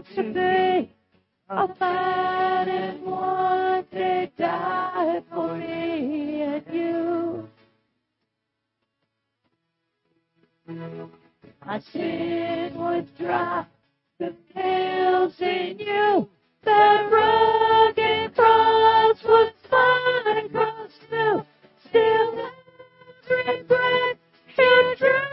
to be. a man and one day die for me and you. My sin would drop the pills in you. The rugged cross would find cross through. Still, regret your dream.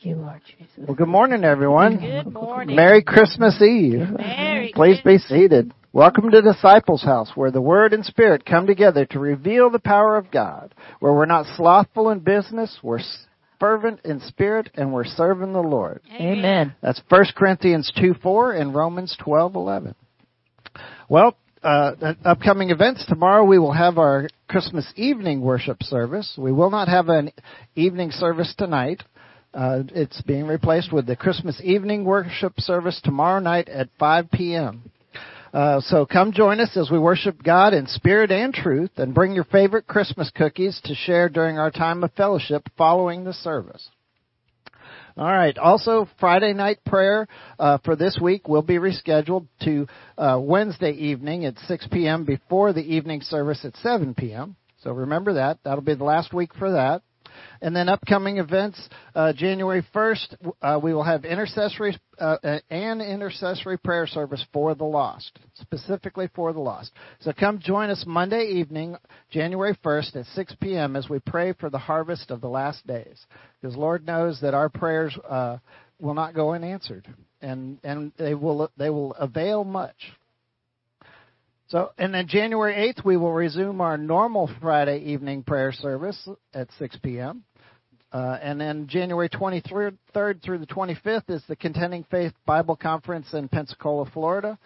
Thank you, Lord Jesus. Well, good morning, everyone. Good morning. Merry Christmas Eve. Merry Please be seated. Welcome to Disciples House, where the Word and Spirit come together to reveal the power of God, where we're not slothful in business, we're fervent in spirit, and we're serving the Lord. Amen. That's 1 Corinthians 2 4 and Romans twelve eleven. Well, uh, upcoming events tomorrow we will have our Christmas evening worship service. We will not have an evening service tonight. Uh, it's being replaced with the Christmas evening worship service tomorrow night at 5 p.m. Uh, so come join us as we worship God in spirit and truth and bring your favorite Christmas cookies to share during our time of fellowship following the service. All right. Also, Friday night prayer uh, for this week will be rescheduled to uh, Wednesday evening at 6 p.m. before the evening service at 7 p.m. So remember that. That'll be the last week for that. And then upcoming events, uh, January 1st, uh, we will have intercessory uh, an intercessory prayer service for the lost, specifically for the lost. So come join us Monday evening, January 1st at 6 p.m. as we pray for the harvest of the last days. Because Lord knows that our prayers uh, will not go unanswered, and and they will they will avail much. So, and then January 8th, we will resume our normal Friday evening prayer service at 6 p.m. Uh, and then January 23rd through the 25th is the Contending Faith Bible Conference in Pensacola, Florida.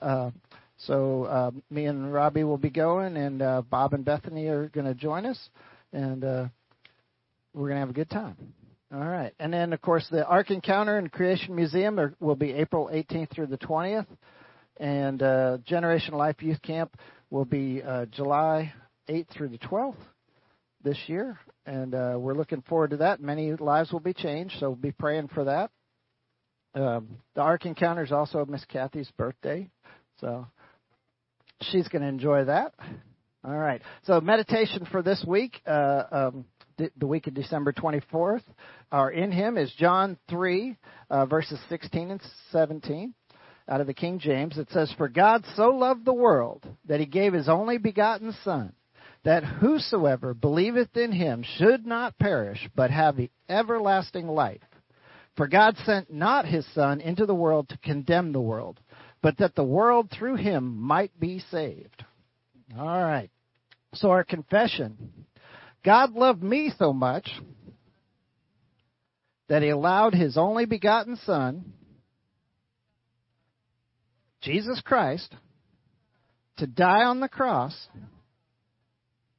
Uh, so uh, me and Robbie will be going, and uh, Bob and Bethany are going to join us, and uh, we're going to have a good time. All right. And then, of course, the Ark Encounter and Creation Museum are, will be April 18th through the 20th. And uh, Generation Life Youth Camp will be uh, July 8th through the 12th this year. And uh, we're looking forward to that. Many lives will be changed, so we'll be praying for that. Um, the Ark Encounter is also Miss Kathy's birthday, so she's going to enjoy that. All right. So meditation for this week, uh, um, the week of December 24th, our in Him is John 3, uh, verses 16 and 17 out of the King James. It says, For God so loved the world that he gave his only begotten Son, that whosoever believeth in him should not perish, but have the everlasting life. For God sent not his Son into the world to condemn the world, but that the world through him might be saved. All right. So our confession God loved me so much that he allowed his only begotten Son Jesus Christ to die on the cross,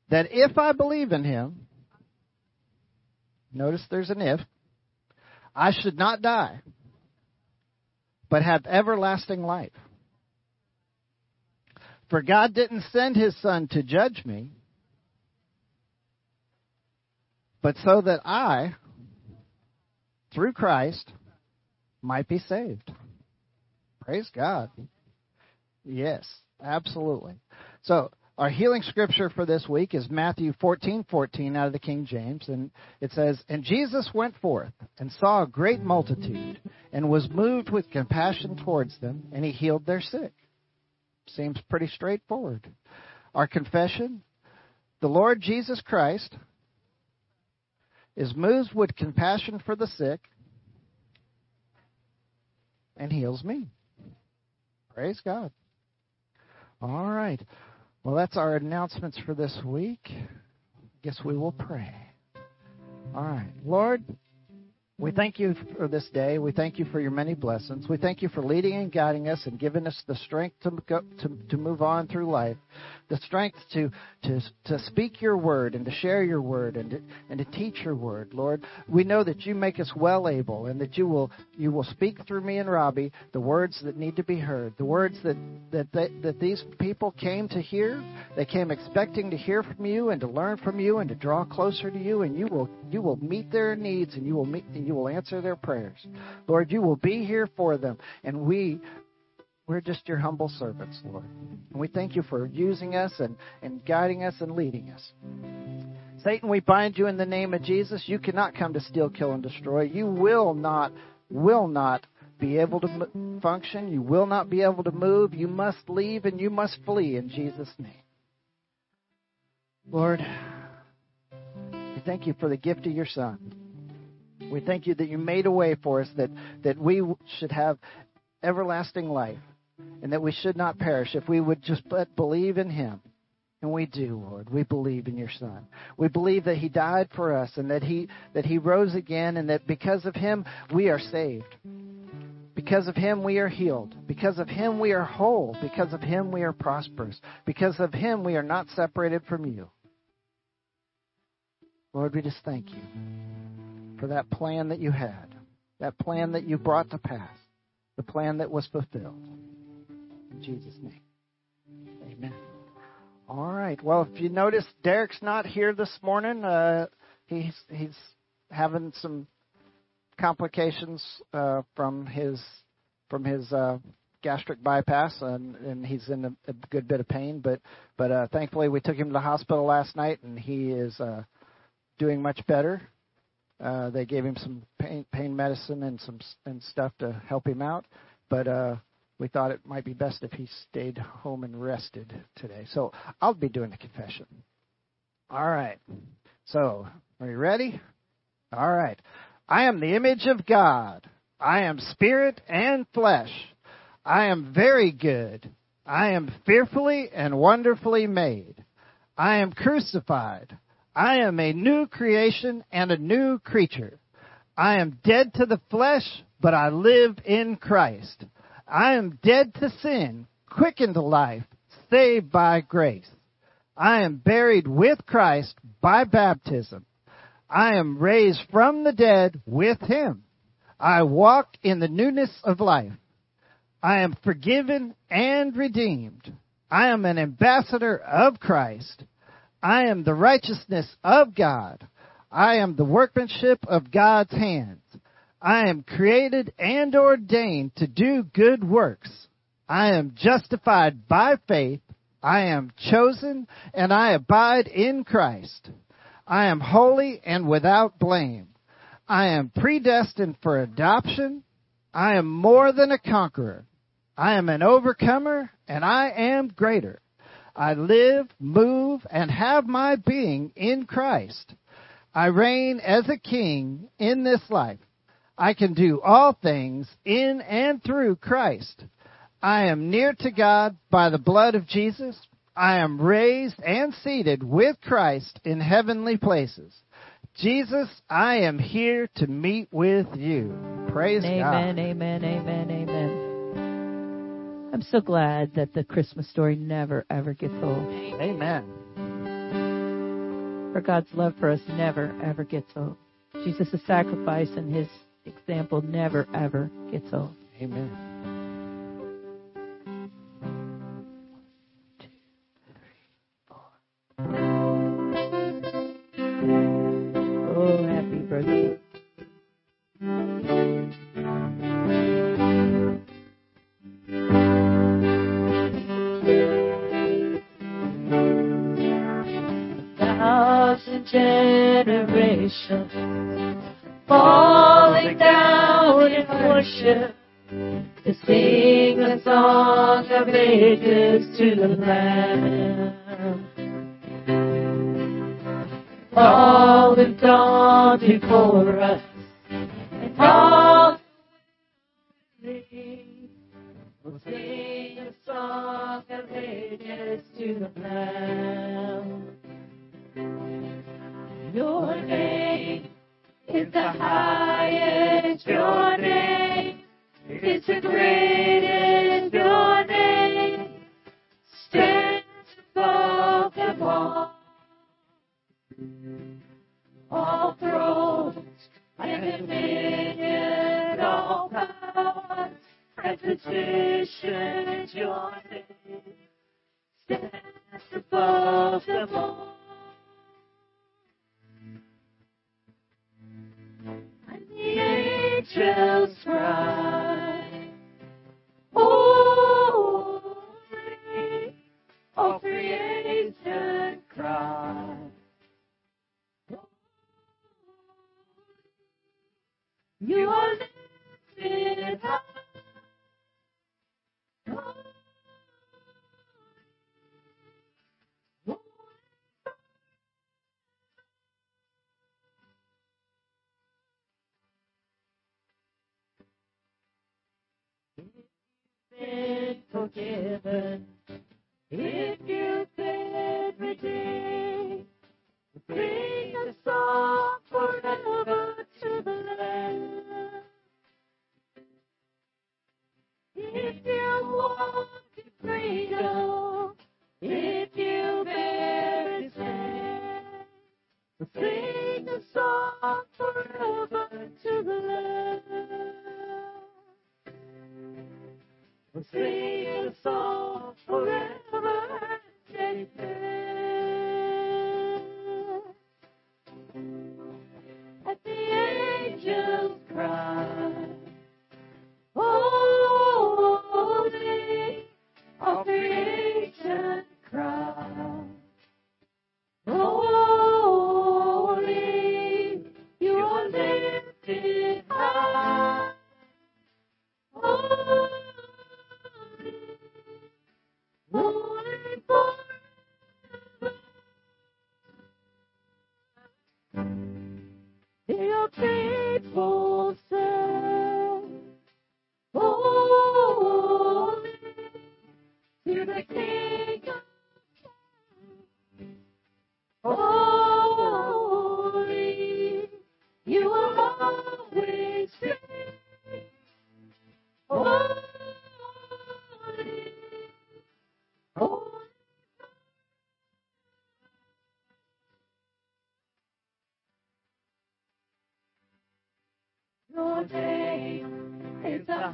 that if I believe in him, notice there's an if, I should not die, but have everlasting life. For God didn't send his Son to judge me, but so that I, through Christ, might be saved. Praise God. Yes, absolutely. So, our healing scripture for this week is Matthew 14:14 out of the King James and it says, "And Jesus went forth and saw a great multitude and was moved with compassion towards them, and he healed their sick." Seems pretty straightforward. Our confession, the Lord Jesus Christ is moved with compassion for the sick and heals me. Praise God. All right. Well, that's our announcements for this week. Guess we will pray. All right. Lord, we thank you for this day. We thank you for your many blessings. We thank you for leading and guiding us and giving us the strength to go, to, to move on through life, the strength to, to, to speak your word and to share your word and to, and to teach your word. Lord, we know that you make us well able and that you will, you will speak through me and Robbie the words that need to be heard, the words that, that, they, that these people came to hear. They came expecting to hear from you and to learn from you and to draw closer to you, and you will, you will meet their needs and you will meet, and you will answer their prayers. Lord, you will be here for them, and we we're just your humble servants, Lord. And we thank you for using us and, and guiding us and leading us. Satan, we bind you in the name of Jesus. You cannot come to steal, kill, and destroy. You will not, will not be able to function. You will not be able to move. You must leave and you must flee in Jesus' name. Lord, We thank you for the gift of your Son. We thank you that you made a way for us that, that we should have everlasting life and that we should not perish if we would just but believe in him. And we do, Lord. We believe in your Son. We believe that He died for us and that He that He rose again and that because of Him we are saved. Because of Him we are healed. Because of Him we are whole. Because of Him we are prosperous. Because of Him we are not separated from you. Lord, we just thank you for that plan that you had, that plan that you brought to pass, the plan that was fulfilled. In Jesus' name. Amen. All right. Well, if you notice, Derek's not here this morning. Uh, he's he's having some complications uh, from his from his uh, gastric bypass, and, and he's in a, a good bit of pain. But but uh, thankfully, we took him to the hospital last night, and he is uh, doing much better. Uh, they gave him some pain pain medicine and some and stuff to help him out, but uh, we thought it might be best if he stayed home and rested today. So I'll be doing the confession. All right. So are you ready? All right. I am the image of God. I am spirit and flesh. I am very good. I am fearfully and wonderfully made. I am crucified. I am a new creation and a new creature. I am dead to the flesh, but I live in Christ. I am dead to sin, quickened to life, saved by grace. I am buried with Christ by baptism. I am raised from the dead with Him. I walk in the newness of life. I am forgiven and redeemed. I am an ambassador of Christ. I am the righteousness of God. I am the workmanship of God's hands. I am created and ordained to do good works. I am justified by faith. I am chosen and I abide in Christ. I am holy and without blame. I am predestined for adoption. I am more than a conqueror. I am an overcomer and I am greater. I live, move, and have my being in Christ. I reign as a king in this life. I can do all things in and through Christ. I am near to God by the blood of Jesus. I am raised and seated with Christ in heavenly places. Jesus, I am here to meet with you. Praise amen, God. Amen, amen, amen, amen. I'm so glad that the Christmas story never, ever gets old. Amen. For God's love for us never, ever gets old. Jesus' sacrifice and his example never, ever gets old. Amen.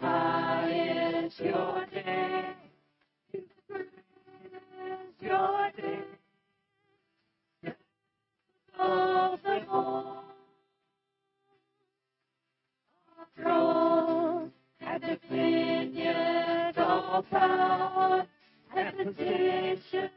Is the highest. Your day is the greatest.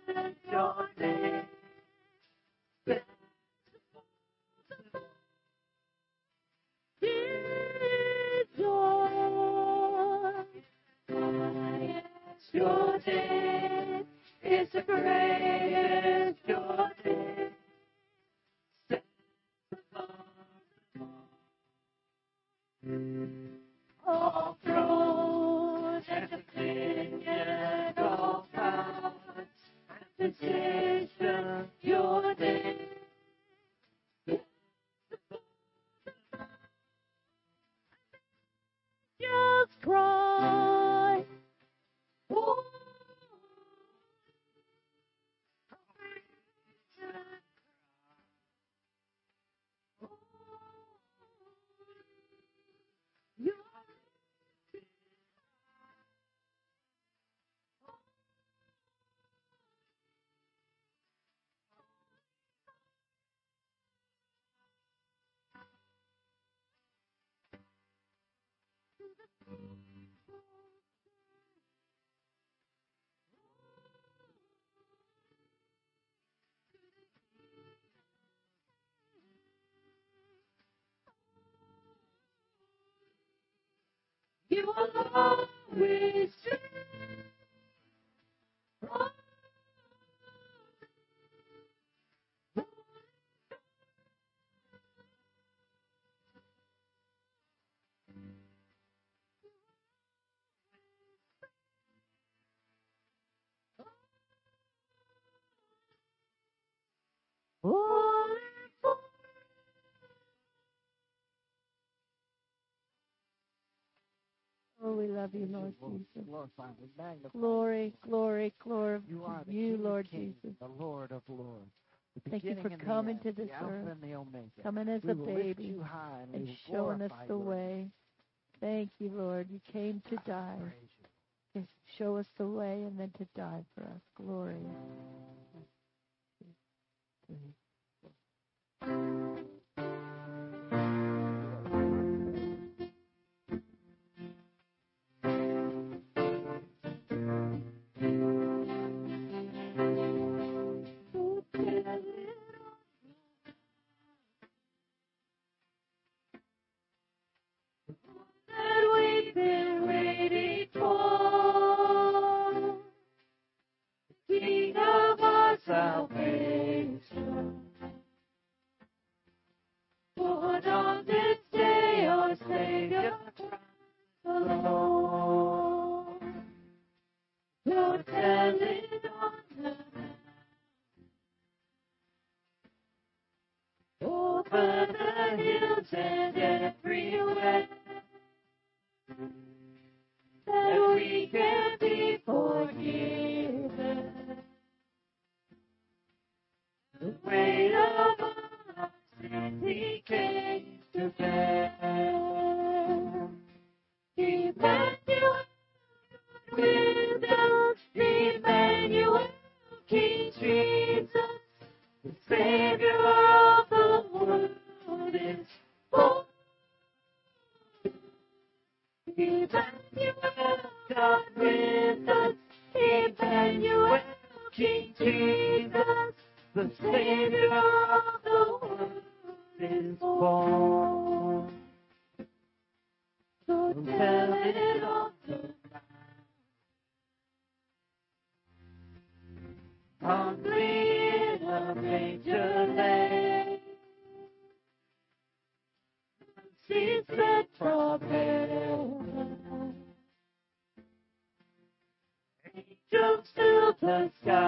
The You will always Oh, we love you, Lord Jesus. Glory, glory, glory You are the you, King Lord of kings, Jesus. the Lord of lords. Thank you for coming end, to this earth, and the Omega. coming as we a baby and, and showing us the your way. Thank you, Lord. You came to die, to show us the way, and then to die for us. Glory. sky.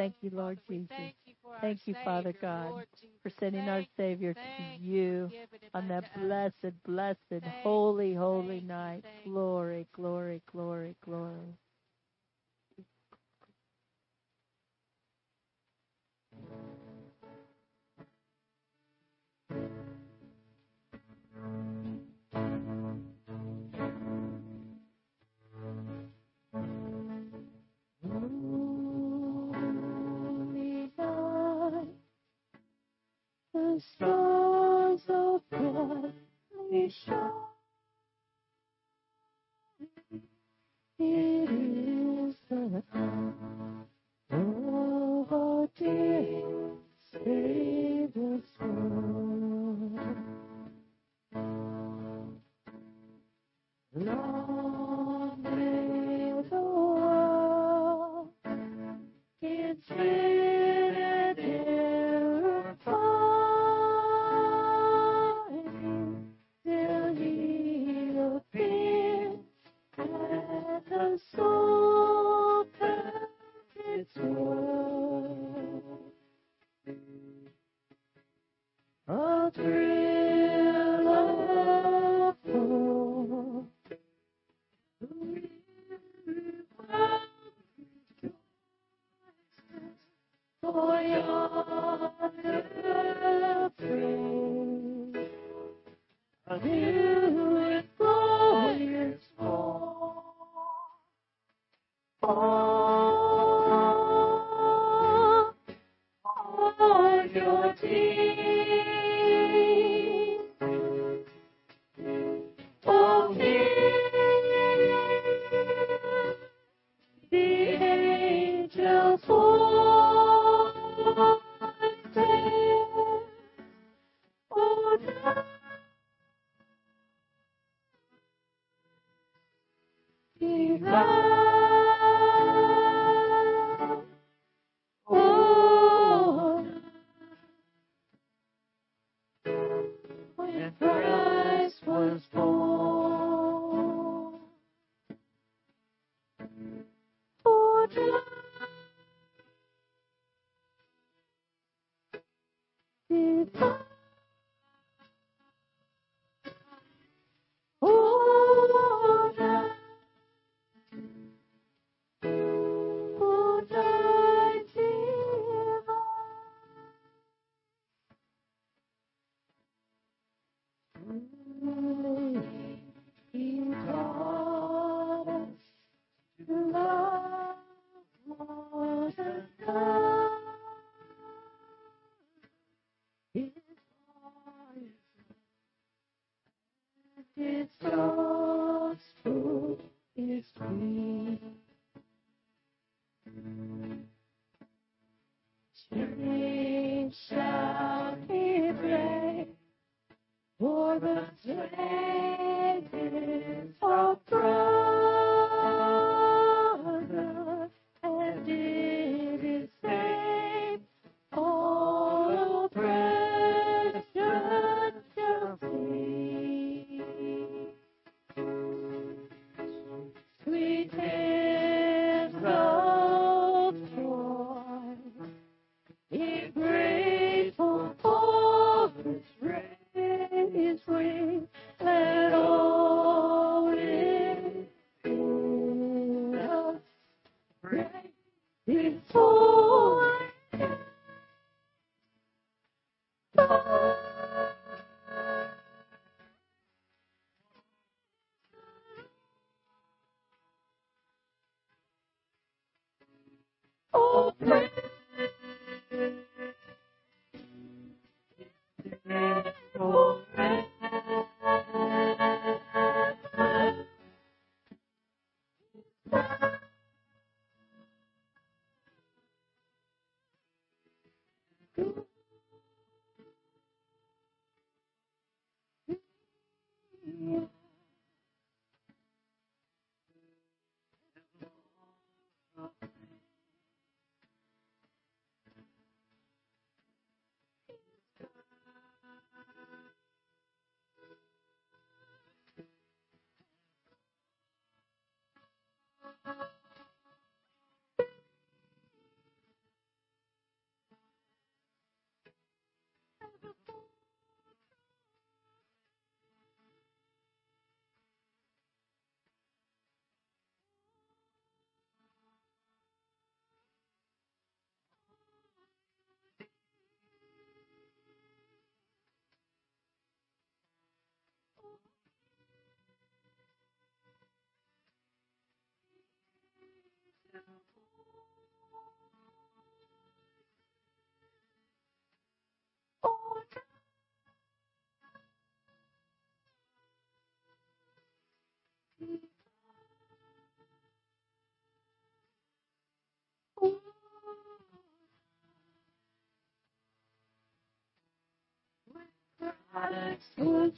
thank you, Lord Jesus. Thank you, Father God, for sending our Savior to you on that blessed, blessed, holy, holy night. Glory, glory, glory, glory. Divine. Oh, Christ was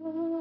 Holy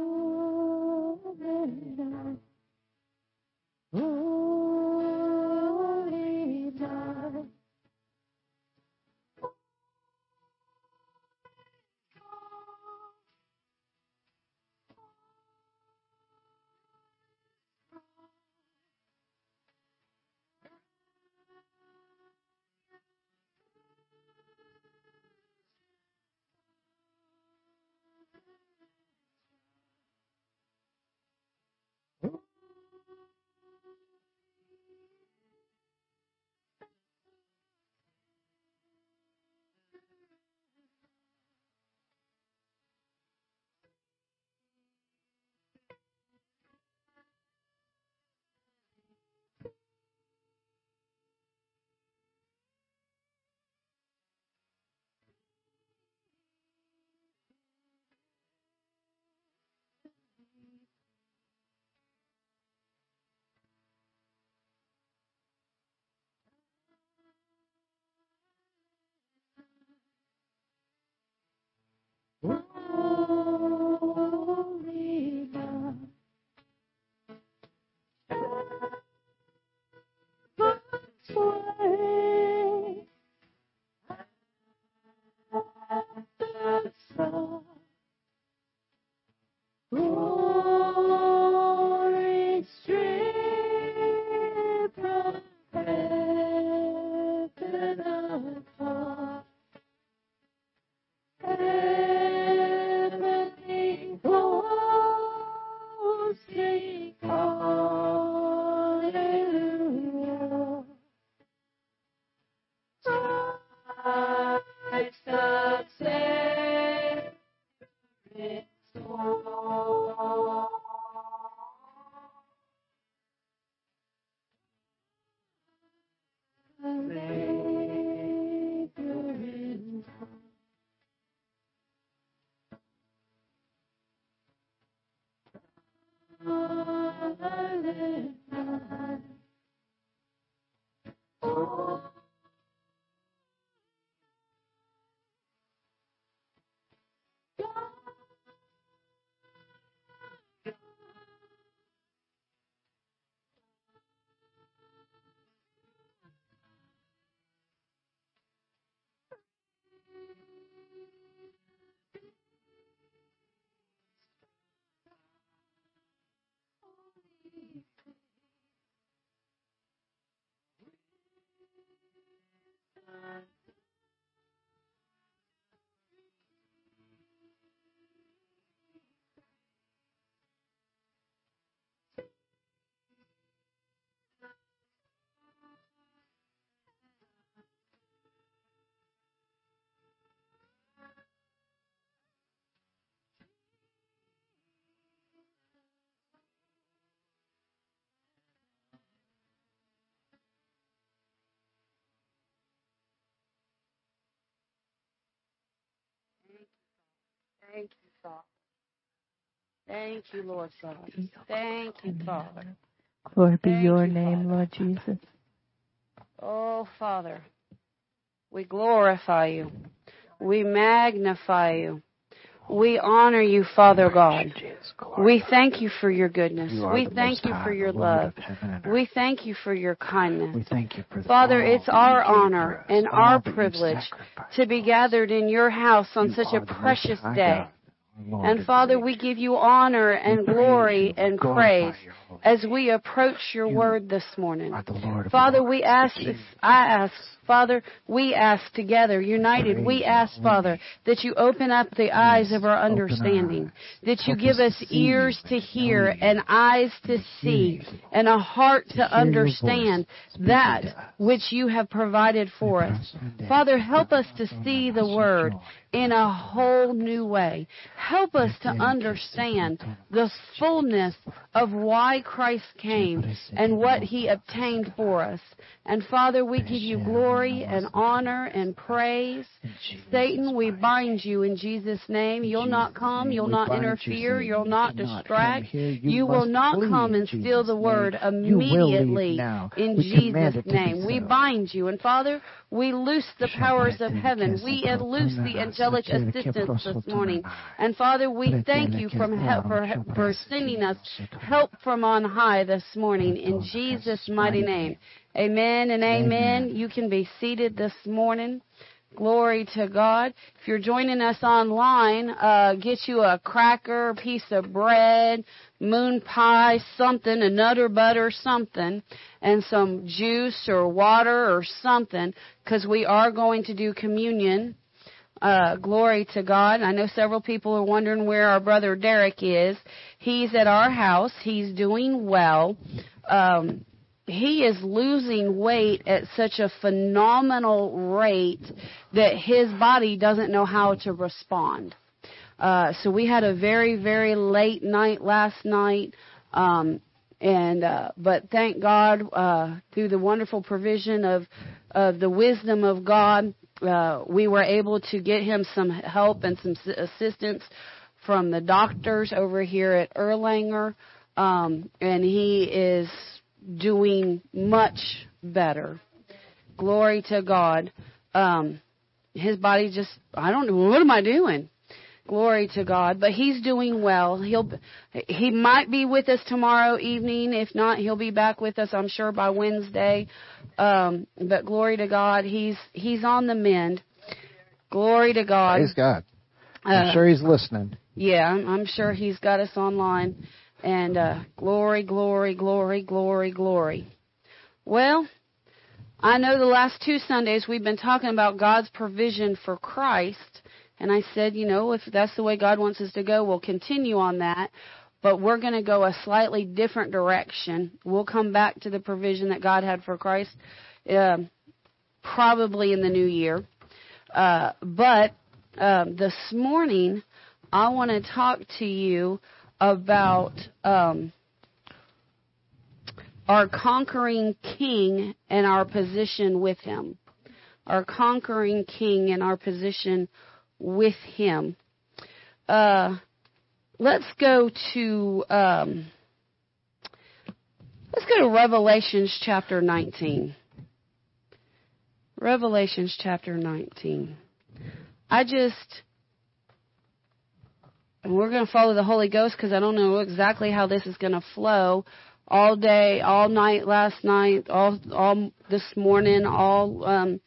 Thank you, Lord God. Thank you, Father. Glory be Thank your you, name, Father. Lord Jesus. Oh, Father, we glorify you. We magnify you. We honor you, Father God. We thank you for your goodness. We thank you for your love. of heaven and earth. We thank you for your kindness. We thank you Father, it's our honor and our privilege to be gathered in your house on such a precious day. And Father, we give you honor and glory and praise as we approach your word this morning. are the Lord of Father, we ask, I ask, Father, we ask together, united, we ask, Father, that you open up the eyes of our understanding, that you give us us to see you ears to hear and eyes to and to hear see and a heart To to hear your understand that which you have provided for us. Father, help us to see the word in a whole new way. Help us to understand the fullness of why Christ came and what he obtained for us. And Father, we give you glory and honor and praise. Satan, we bind you in Jesus' name. You'll not come, you'll not interfere, you'll not distract. You will not come and steal the word immediately in Jesus' name. We bind you. And Father, we loose the powers of heaven. We loose the angelic assistance this morning. And Father, we thank you from for, for sending us help from on high this morning in Jesus' mighty name. Amen and amen. Amen. You can be seated this morning. Glory to God. If you're joining us online, uh, get you a cracker, piece of bread, moon pie, something, a nutter butter, something, and some juice or water or something, because we are going to do communion. Uh, glory to God. I know several people are wondering where our brother Derek is. He's at our house. He's doing well. Um, he is losing weight at such a phenomenal rate that his body doesn't know how to respond. Uh, so we had a very, very late night last night. Um, and uh, but thank God uh, through the wonderful provision of of the wisdom of God, uh, we were able to get him some help and some assistance from the doctors over here at Erlanger, um, and he is doing much better. Glory to God. Um, his body just I don't know what am I doing. Glory to God. But he's doing well. He'll he might be with us tomorrow evening. If not, he'll be back with us. I'm sure by Wednesday. Um, but glory to God. He's he's on the mend. Glory to God. Praise God. I'm Uh, sure he's listening. yeah, I'm, I'm sure he's got us online. And uh, glory, glory, glory, glory, glory. Well, I know the last two Sundays we've been talking about God's provision for Christ. And I said, you know, if that's the way God wants us to go, we'll continue on that. But we're going to go a slightly different direction. We'll come back to the provision that God had for Christ uh, probably in the new year. Uh, but um, this morning, I want to talk to you about um, our conquering king and our position with him. Our conquering king and our position with him. Uh, let's go to um, let's go to Revelations chapter 19. Revelations chapter 19. I just and we're going to follow the Holy Ghost because I don't know exactly how this is going to flow all day, all night last night, all all this morning, all um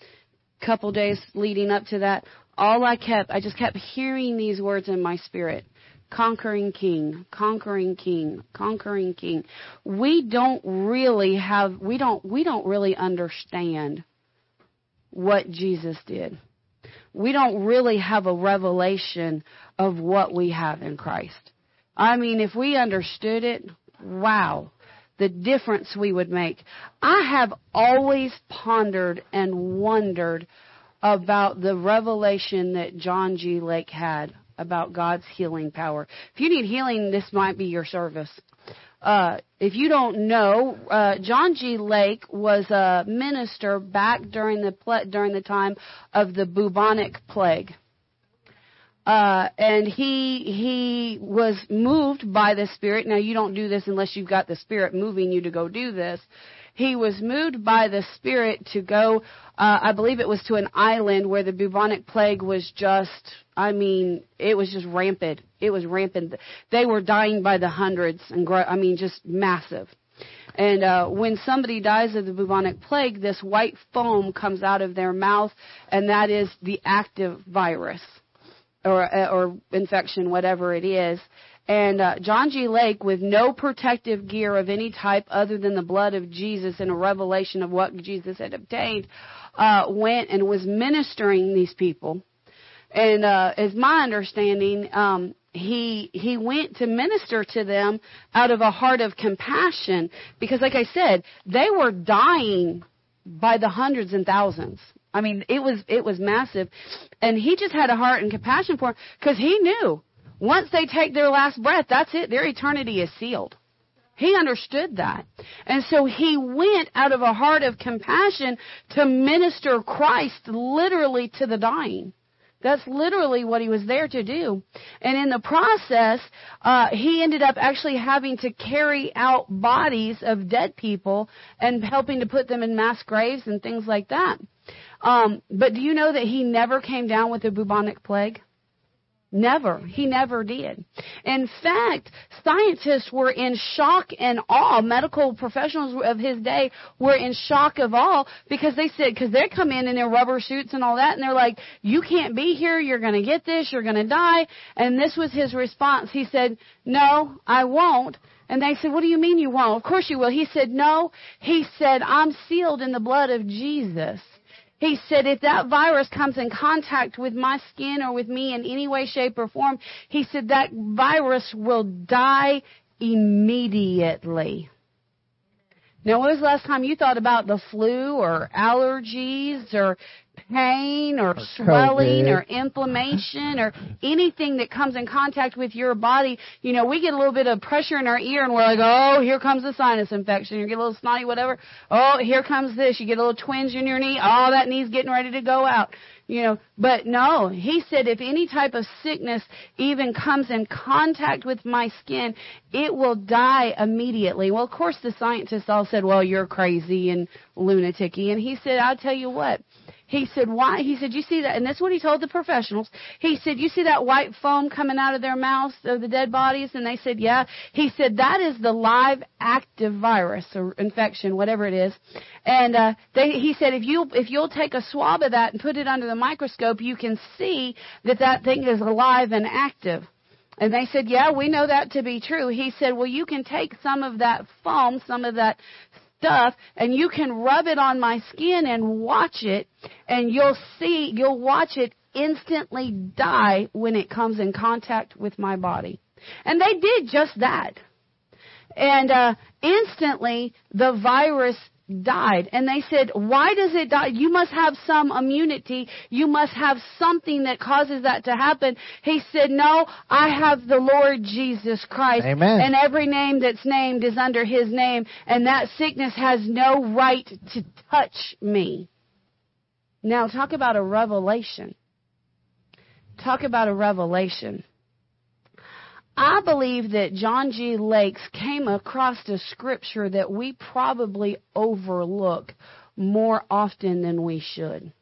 couple days leading up to that. All I kept I just kept hearing these words in my spirit. Conquering king, conquering king, conquering king. We don't really have we don't we don't really understand what Jesus did. We don't really have a revelation of what we have in Christ. I mean, if we understood it, wow, the difference we would make. I have always pondered and wondered about the revelation that John G. Lake had about God's healing power. If you need healing, this might be your service. Uh, if you don't know, uh, John G. Lake was a minister back during the ple- during the time of the bubonic plague. Uh, and he he was moved by the Spirit. Now you don't do this unless you've got the Spirit moving you to go do this. He was moved by the Spirit to go. Uh, I believe it was to an island where the bubonic plague was just. I mean, it was just rampant. It was rampant. They were dying by the hundreds, and gro- I mean, just massive. And uh, when somebody dies of the bubonic plague, this white foam comes out of their mouth, and that is the active virus or or infection, whatever it is. And uh, John G. Lake, with no protective gear of any type other than the blood of Jesus and a revelation of what Jesus had obtained, uh, went and was ministering these people. And uh, as my understanding, um, he he went to minister to them out of a heart of compassion because, like I said, they were dying by the hundreds and thousands. I mean, it was it was massive, and he just had a heart and compassion for because he knew once they take their last breath, that's it. Their eternity is sealed. He understood that. And so he went out of a heart of compassion to minister Christ literally to the dying. That's literally what he was there to do. And in the process, uh, he ended up actually having to carry out bodies of dead people and helping to put them in mass graves and things like that. Um, but do you know that he never came down with the bubonic plague? Never. He never did. In fact, scientists were in shock and awe. Medical professionals of his day were in shock of awe because they said, because they come in in their rubber suits and all that, and they're like, you can't be here, you're going to get this, you're going to die. And this was his response. He said, no, I won't. And they said, what do you mean you won't? Of course you will. He said, no. He said, I'm sealed in the blood of Jesus. He said, if that virus comes in contact with my skin or with me in any way, shape, or form, he said that virus will die immediately. Now, when was the last time you thought about the flu or allergies or pain or, Or swelling COVID. or inflammation or anything that comes in contact with your body? You know, we get a little bit of pressure in our ear and we're like, oh, here comes the sinus infection. You get a little snotty, whatever. Oh, here comes this. You get a little twinge in your knee. Oh, that knee's getting ready to go out you know but no he said if any type of sickness even comes in contact with my skin it will die immediately well of course the scientists all said well you're crazy and lunaticy and he said i'll tell you what he said, why? He said, you see that, and that's what he told the professionals. He said, you see that white foam coming out of their mouths of the dead bodies? And they said, yeah. He said, that is the live active virus or infection, whatever it is. And, uh, they, he said, if you, if you'll take a swab of that and put it under the microscope, you can see that that thing is alive and active. And they said, yeah, we know that to be true. He said, well, you can take some of that foam, some of that stuff and you can rub it on my skin and watch it and you'll see you'll watch it instantly die when it comes in contact with my body. And they did just that. And uh instantly the virus died. And they said, why does it die? You must have some immunity. You must have something that causes that to happen. He said, no, I have the Lord Jesus Christ. Amen. And every name that's named is under his name. And that sickness has no right to touch me. Now talk about a revelation. Talk about a revelation. I believe that John G. Lakes came across a scripture that we probably overlook more often than we should.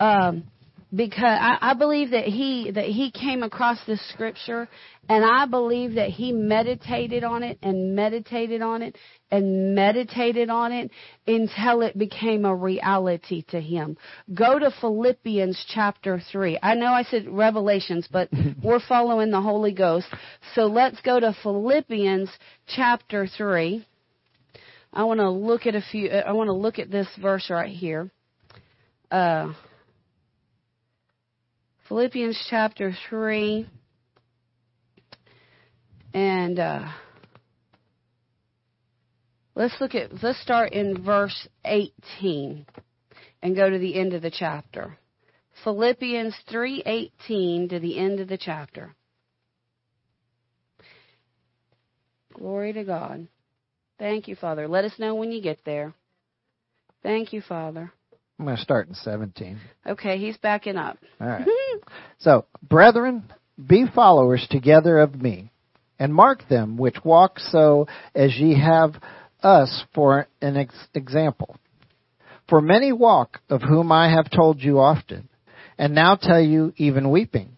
Um, because I, I believe that he that he came across this scripture and I believe that he meditated on it and meditated on it and meditated on it until it became a reality to him. Go to Philippians chapter 3. I know I said Revelations, but we're following the Holy Ghost. So let's go to Philippians chapter 3. I want to look at a few I want to look at this verse right here. Uh Philippians chapter 3. And uh, let's look at, let's start in verse 18 and go to the end of the chapter. Philippians 3:18 to the end of the chapter. Glory to God. Thank you, Father. Let us know when you get there. Thank you, Father. I'm going to start in 17. Okay, he's backing up. All right. so, brethren, be followers together of me, and mark them which walk so as ye have us for an ex- example. For many walk, of whom I have told you often, and now tell you even weeping,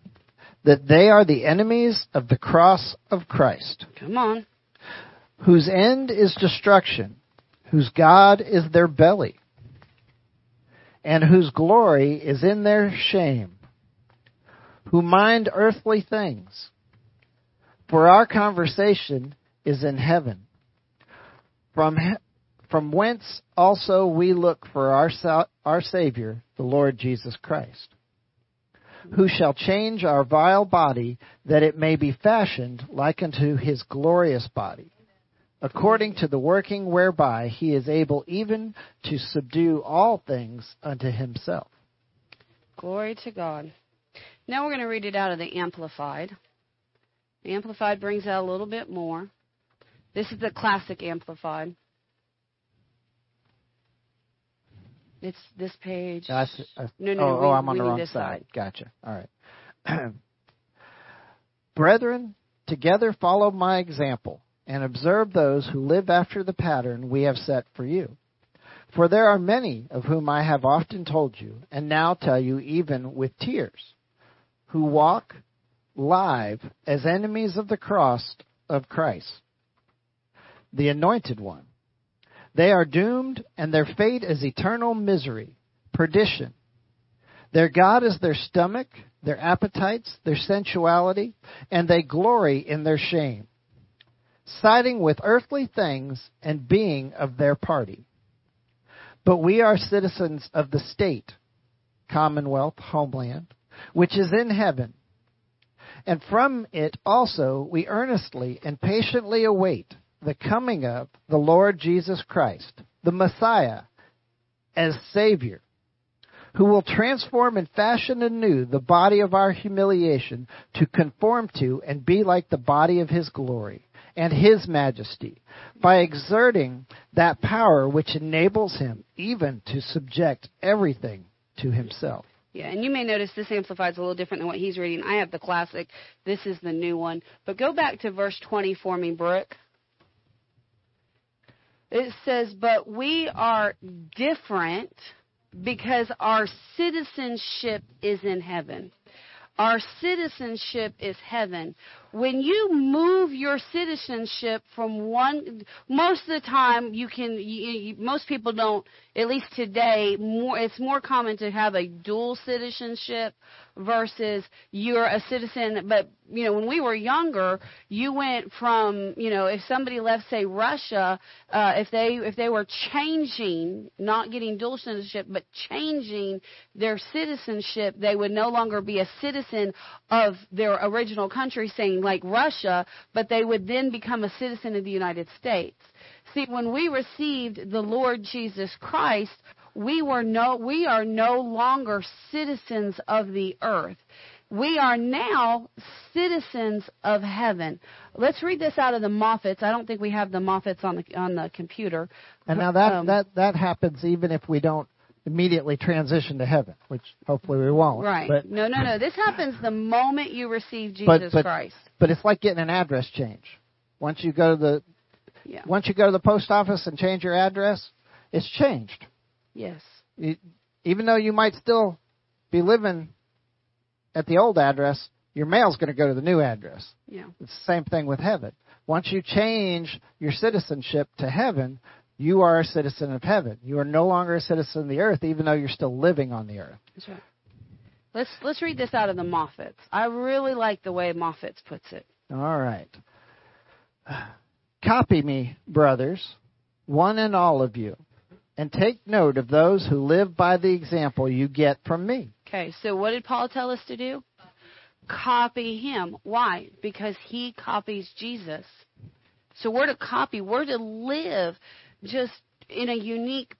that they are the enemies of the cross of Christ, Come on. whose end is destruction, whose God is their belly, and whose glory is in their shame, who mind earthly things. For our conversation is in heaven, from from whence also we look for our our Savior, the Lord Jesus Christ, who shall change our vile body that it may be fashioned like unto his glorious body according to the working whereby he is able even to subdue all things unto himself. Glory to God. Now we're going to read it out of the Amplified. The Amplified brings out a little bit more. This is the classic Amplified. It's this page. I s- I- No, no, oh, we- oh, I'm on the wrong side. side. Gotcha. All right. Brethren, together follow my example and observe those who live after the pattern we have set for you. For there are many of whom I have often told you, and now tell you even with tears, who walk live as enemies of the cross of Christ, the anointed one. They are doomed, and their fate is eternal misery, perdition. Their God is their stomach, their appetites, their sensuality, and they glory in their shame, siding with earthly things and being of their party. But we are citizens of the state, commonwealth, homeland, which is in heaven. And from it also we earnestly and patiently await the coming of the Lord Jesus Christ, the Messiah, as Savior, who will transform and fashion anew the body of our humiliation to conform to and be like the body of His glory and His majesty, by exerting that power which enables Him even to subject everything to Himself. Yeah, and you may notice this amplified is a little different than what he's reading. I have the classic. This is the new one. But go back to verse 20 for me, Brooke. It says, But we are different because our citizenship is in heaven. Our citizenship is heaven. When you move your citizenship from one, most of the time you can, you, you, most people don't, at least today, more, it's more common to have a dual citizenship versus you're a citizen, but, you know, when we were younger, you went from, you know, if somebody left, say, Russia, uh, if they, if they were changing, not getting dual citizenship, but changing their citizenship, they would no longer be a citizen of their original country saying like Russia, but they would then become a citizen of the United States. See, when we received the Lord Jesus Christ, we were no we are no longer citizens of the earth. We are now citizens of heaven. Let's read this out of the Moffatt's. I don't think we have the Moffatt's on the on the computer. And now that Um, that that happens even if we don't immediately transition to heaven, which hopefully we won't. Right. But no, no, no. This happens the moment you receive Jesus But- but- Christ. but it's like getting an address change. Once you go to the Yeah. once you go to the post office and change your address, it's changed. Yes. You, even though you might still be living at the old address, your mail's going to go to the new address. Yeah. It's the same thing with heaven. Once you change your citizenship to heaven, you are a citizen of heaven. You are no longer a citizen of the earth, even though you're still living on the earth. That's right. Let's let's read this out of the Moffatt's. I really like the way Moffatt's puts it. All right. Copy me, brothers, one and all of you, and take note of those who live by the example you get from me. Okay, so what did Paul tell us to do? Copy him. Why? Because he copies Jesus. So we're to copy, we're to live just in a unique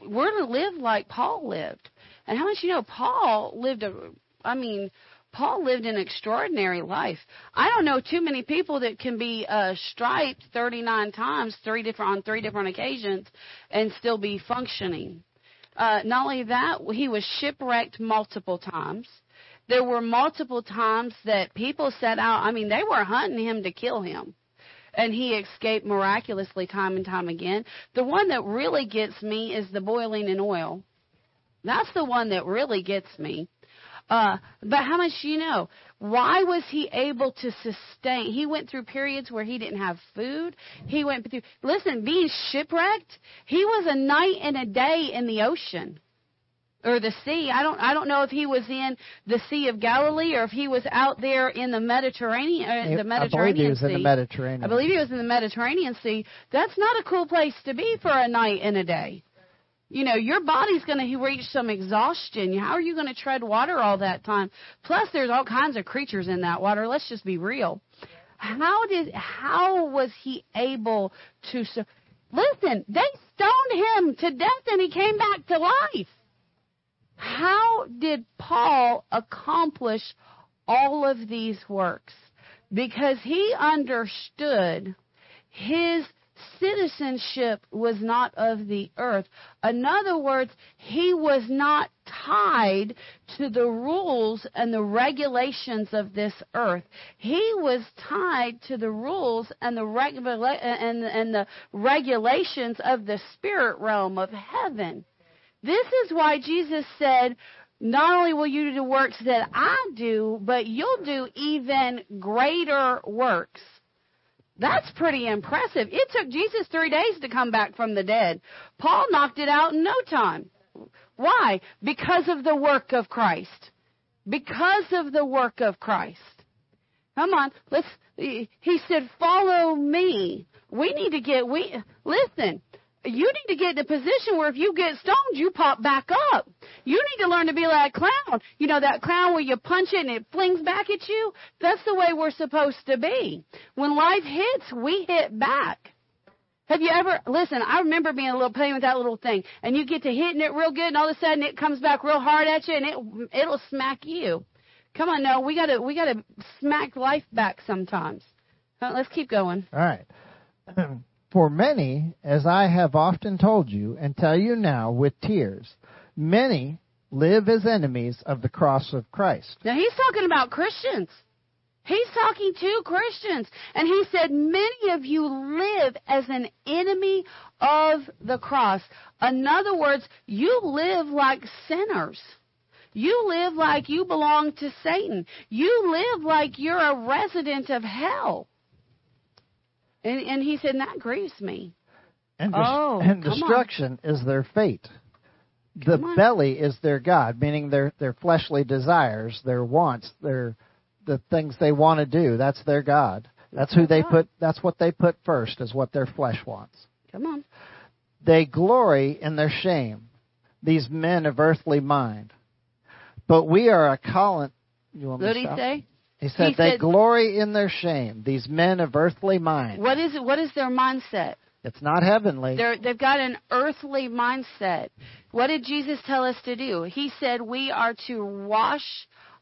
we're to live like Paul lived. And how much you know Paul lived a I mean Paul lived an extraordinary life. I don't know too many people that can be uh, striped 39 times, three different on three different occasions, and still be functioning. Uh, not only that, he was shipwrecked multiple times. There were multiple times that people set out. I mean, they were hunting him to kill him, and he escaped miraculously time and time again. The one that really gets me is the boiling in oil. That's the one that really gets me. Uh, but how much do you know? Why was he able to sustain? He went through periods where he didn't have food. He went through, listen, being shipwrecked, he was a night and a day in the ocean or the sea. I don't, I don't know if he was in the Sea of Galilee or if he was out there in the Mediterranean, uh, the I Mediterranean believe he was Sea. in the Mediterranean. I believe he was in the Mediterranean Sea. That's not a cool place to be for a night and a day. You know, your body's going to reach some exhaustion. How are you going to tread water all that time? Plus, there's all kinds of creatures in that water. Let's just be real. How did, how was he able to, listen, they stoned him to death and he came back to life. How did Paul accomplish all of these works? Because he understood his citizenship was not of the earth. In other words, he was not tied to the rules and the regulations of this earth. He was tied to the rules and the regula- and, and the regulations of the spirit realm of heaven. This is why Jesus said, not only will you do the works that I do, but you'll do even greater works. That's pretty impressive. It took Jesus three days to come back from the dead. Paul knocked it out in no time. Why? Because of the work of Christ. Because of the work of Christ. Come on, let's. He said, "Follow me." We need to get. We listen. You need to get in a position where if you get stoned, you pop back up. You need to learn to be like a clown. You know that clown where you punch it and it flings back at you? That's the way we're supposed to be. When life hits, we hit back. Have you ever, listen, I remember being a little playing with that little thing and you get to hitting it real good and all of a sudden it comes back real hard at you and it, it'll smack you. Come on, no, we gotta, we gotta smack life back sometimes. Let's keep going. All right. For many, as I have often told you and tell you now with tears, many live as enemies of the cross of Christ. Now he's talking about Christians. He's talking to Christians. And he said, many of you live as an enemy of the cross. In other words, you live like sinners. You live like you belong to Satan. You live like you're a resident of hell. And, and he said, and that grieves me. And, des- Oh, and come on. destruction is their fate. The belly is their God, meaning their, their fleshly desires, their wants, their the things they want to do. That's their God. That's who they put that's what they put first is what their flesh wants. Come on. They glory in their shame, these men of earthly mind. But we are a colon. You want What did he say? He said He they said- glory in their shame. These men of earthly mind. What is it? What is their mindset? It's not heavenly. They're, they've got an earthly mindset. What did Jesus tell us to do? He said we are to wash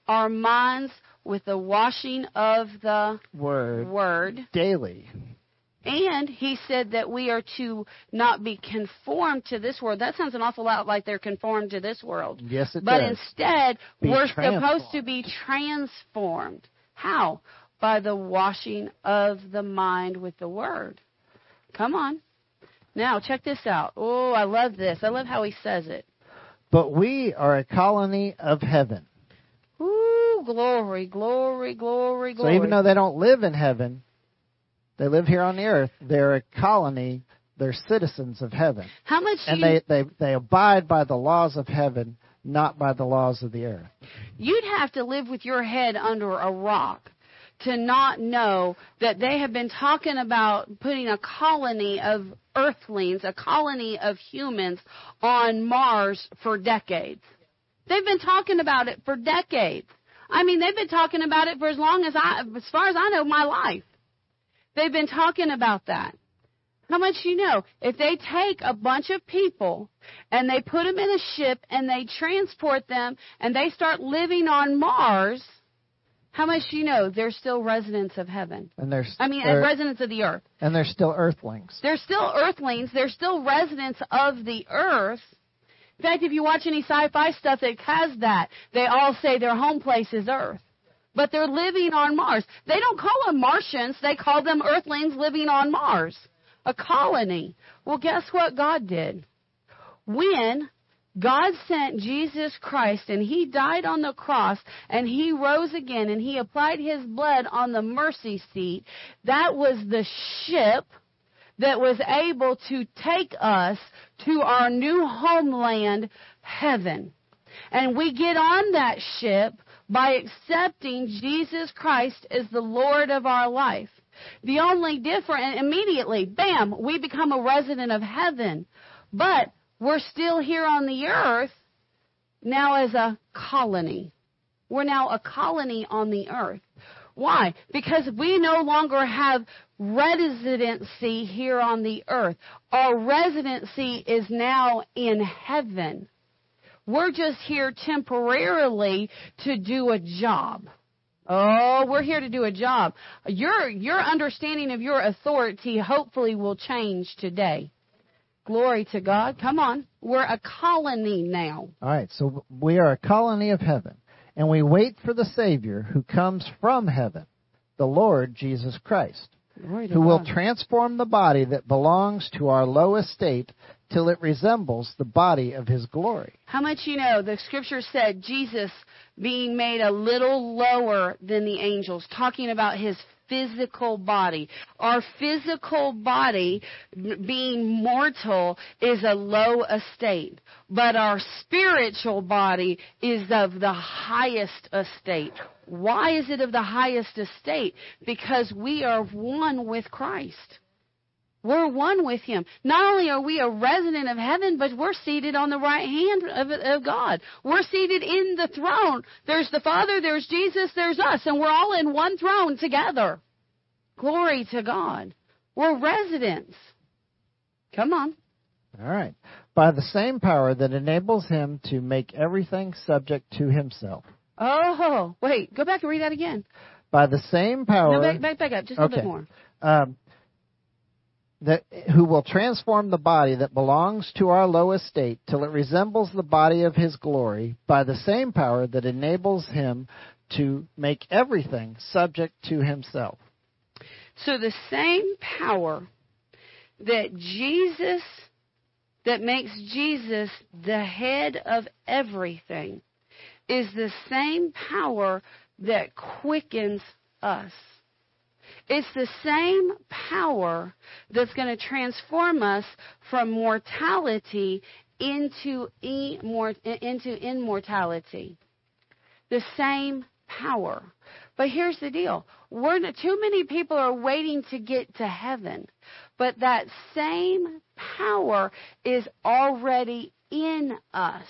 our minds with the washing of the Word Word. daily. And he said that we are to not be conformed to this world. That sounds an awful lot like they're conformed to this world. Yes, it But does. instead, Be we're supposed to be transformed. How? By the washing of the mind with the Word. Come on. Now, check this out. Oh, I love this. I love how he says it. But we are a colony of heaven. Ooh, glory, glory, glory, glory. So even though they don't live in heaven, they live here on the earth. They're a colony. They're citizens of heaven, how much and you, they they they abide by the laws of heaven, not by the laws of the earth. You'd have to live with your head under a rock to not know that they have been talking about putting a colony of earthlings, a colony of humans on Mars for decades. They've been talking about it for decades. I mean, they've been talking about it for as long as I, as far as I know, my life. They've been talking about that. How much you know? If they take a bunch of people and they put them in a ship and they transport them and they start living on Mars, how much you know they're still residents of heaven? And they're I mean, they're- residents of the earth. and they're still earthlings. They're still earthlings. They're still residents of the earth. In fact, if you watch any sci-fi stuff that has that, they all say their home place is Earth. But they're living on Mars. They don't call them Martians. They call them earthlings living on Mars. A colony. Well, guess what God did? When God sent Jesus Christ and he died on the cross and he rose again and he applied his blood on the mercy seat, that was the ship that was able to take us to our new homeland, heaven. And we get on that ship by accepting Jesus Christ as the Lord of our life. The only difference, immediately, bam, we become a resident of heaven. But we're still here on the earth now as a colony. We're now a colony on the earth. Why? Because we no longer have residency here on the earth. Our residency is now in heaven. We're just here temporarily to do a job. Oh, we're here to do a job. Your your understanding of your authority hopefully will change today. Glory to God. Come on. We're a colony now. All right, so we are a colony of heaven, and we wait for the Savior who comes from heaven, the Lord Jesus Christ, who will transform the body that belongs to our low estate till it resembles the body of his glory. How much you know the scripture said Jesus being made a little lower than the angels, talking about his physical body. Our physical body, being mortal, is a low estate, but our spiritual body is of the highest estate. Why is it of the highest estate? Because we are one with Christ. We're one with Him. Not only are we a resident of heaven, but we're seated on the right hand of, of God. We're seated in the throne. There's the Father, there's Jesus, there's us, and we're all in one throne together. Glory to God. We're residents. Come on. All right. By the same power that enables him to make everything subject to himself. Oh, wait. Go back and read that again. By the same power. No, back, back, back up. Just a little bit more. um, that who will transform the body that belongs to our low estate till it resembles the body of his glory by the same power that enables him to make everything subject to himself. So the same power that Jesus, that makes Jesus the head of everything, is the same power that quickens us. It's the same power that's going to transform us from mortality into, immor- into immortality. The same power. But here's the deal. We're not, too many people are waiting to get to heaven. But that same power is already in us.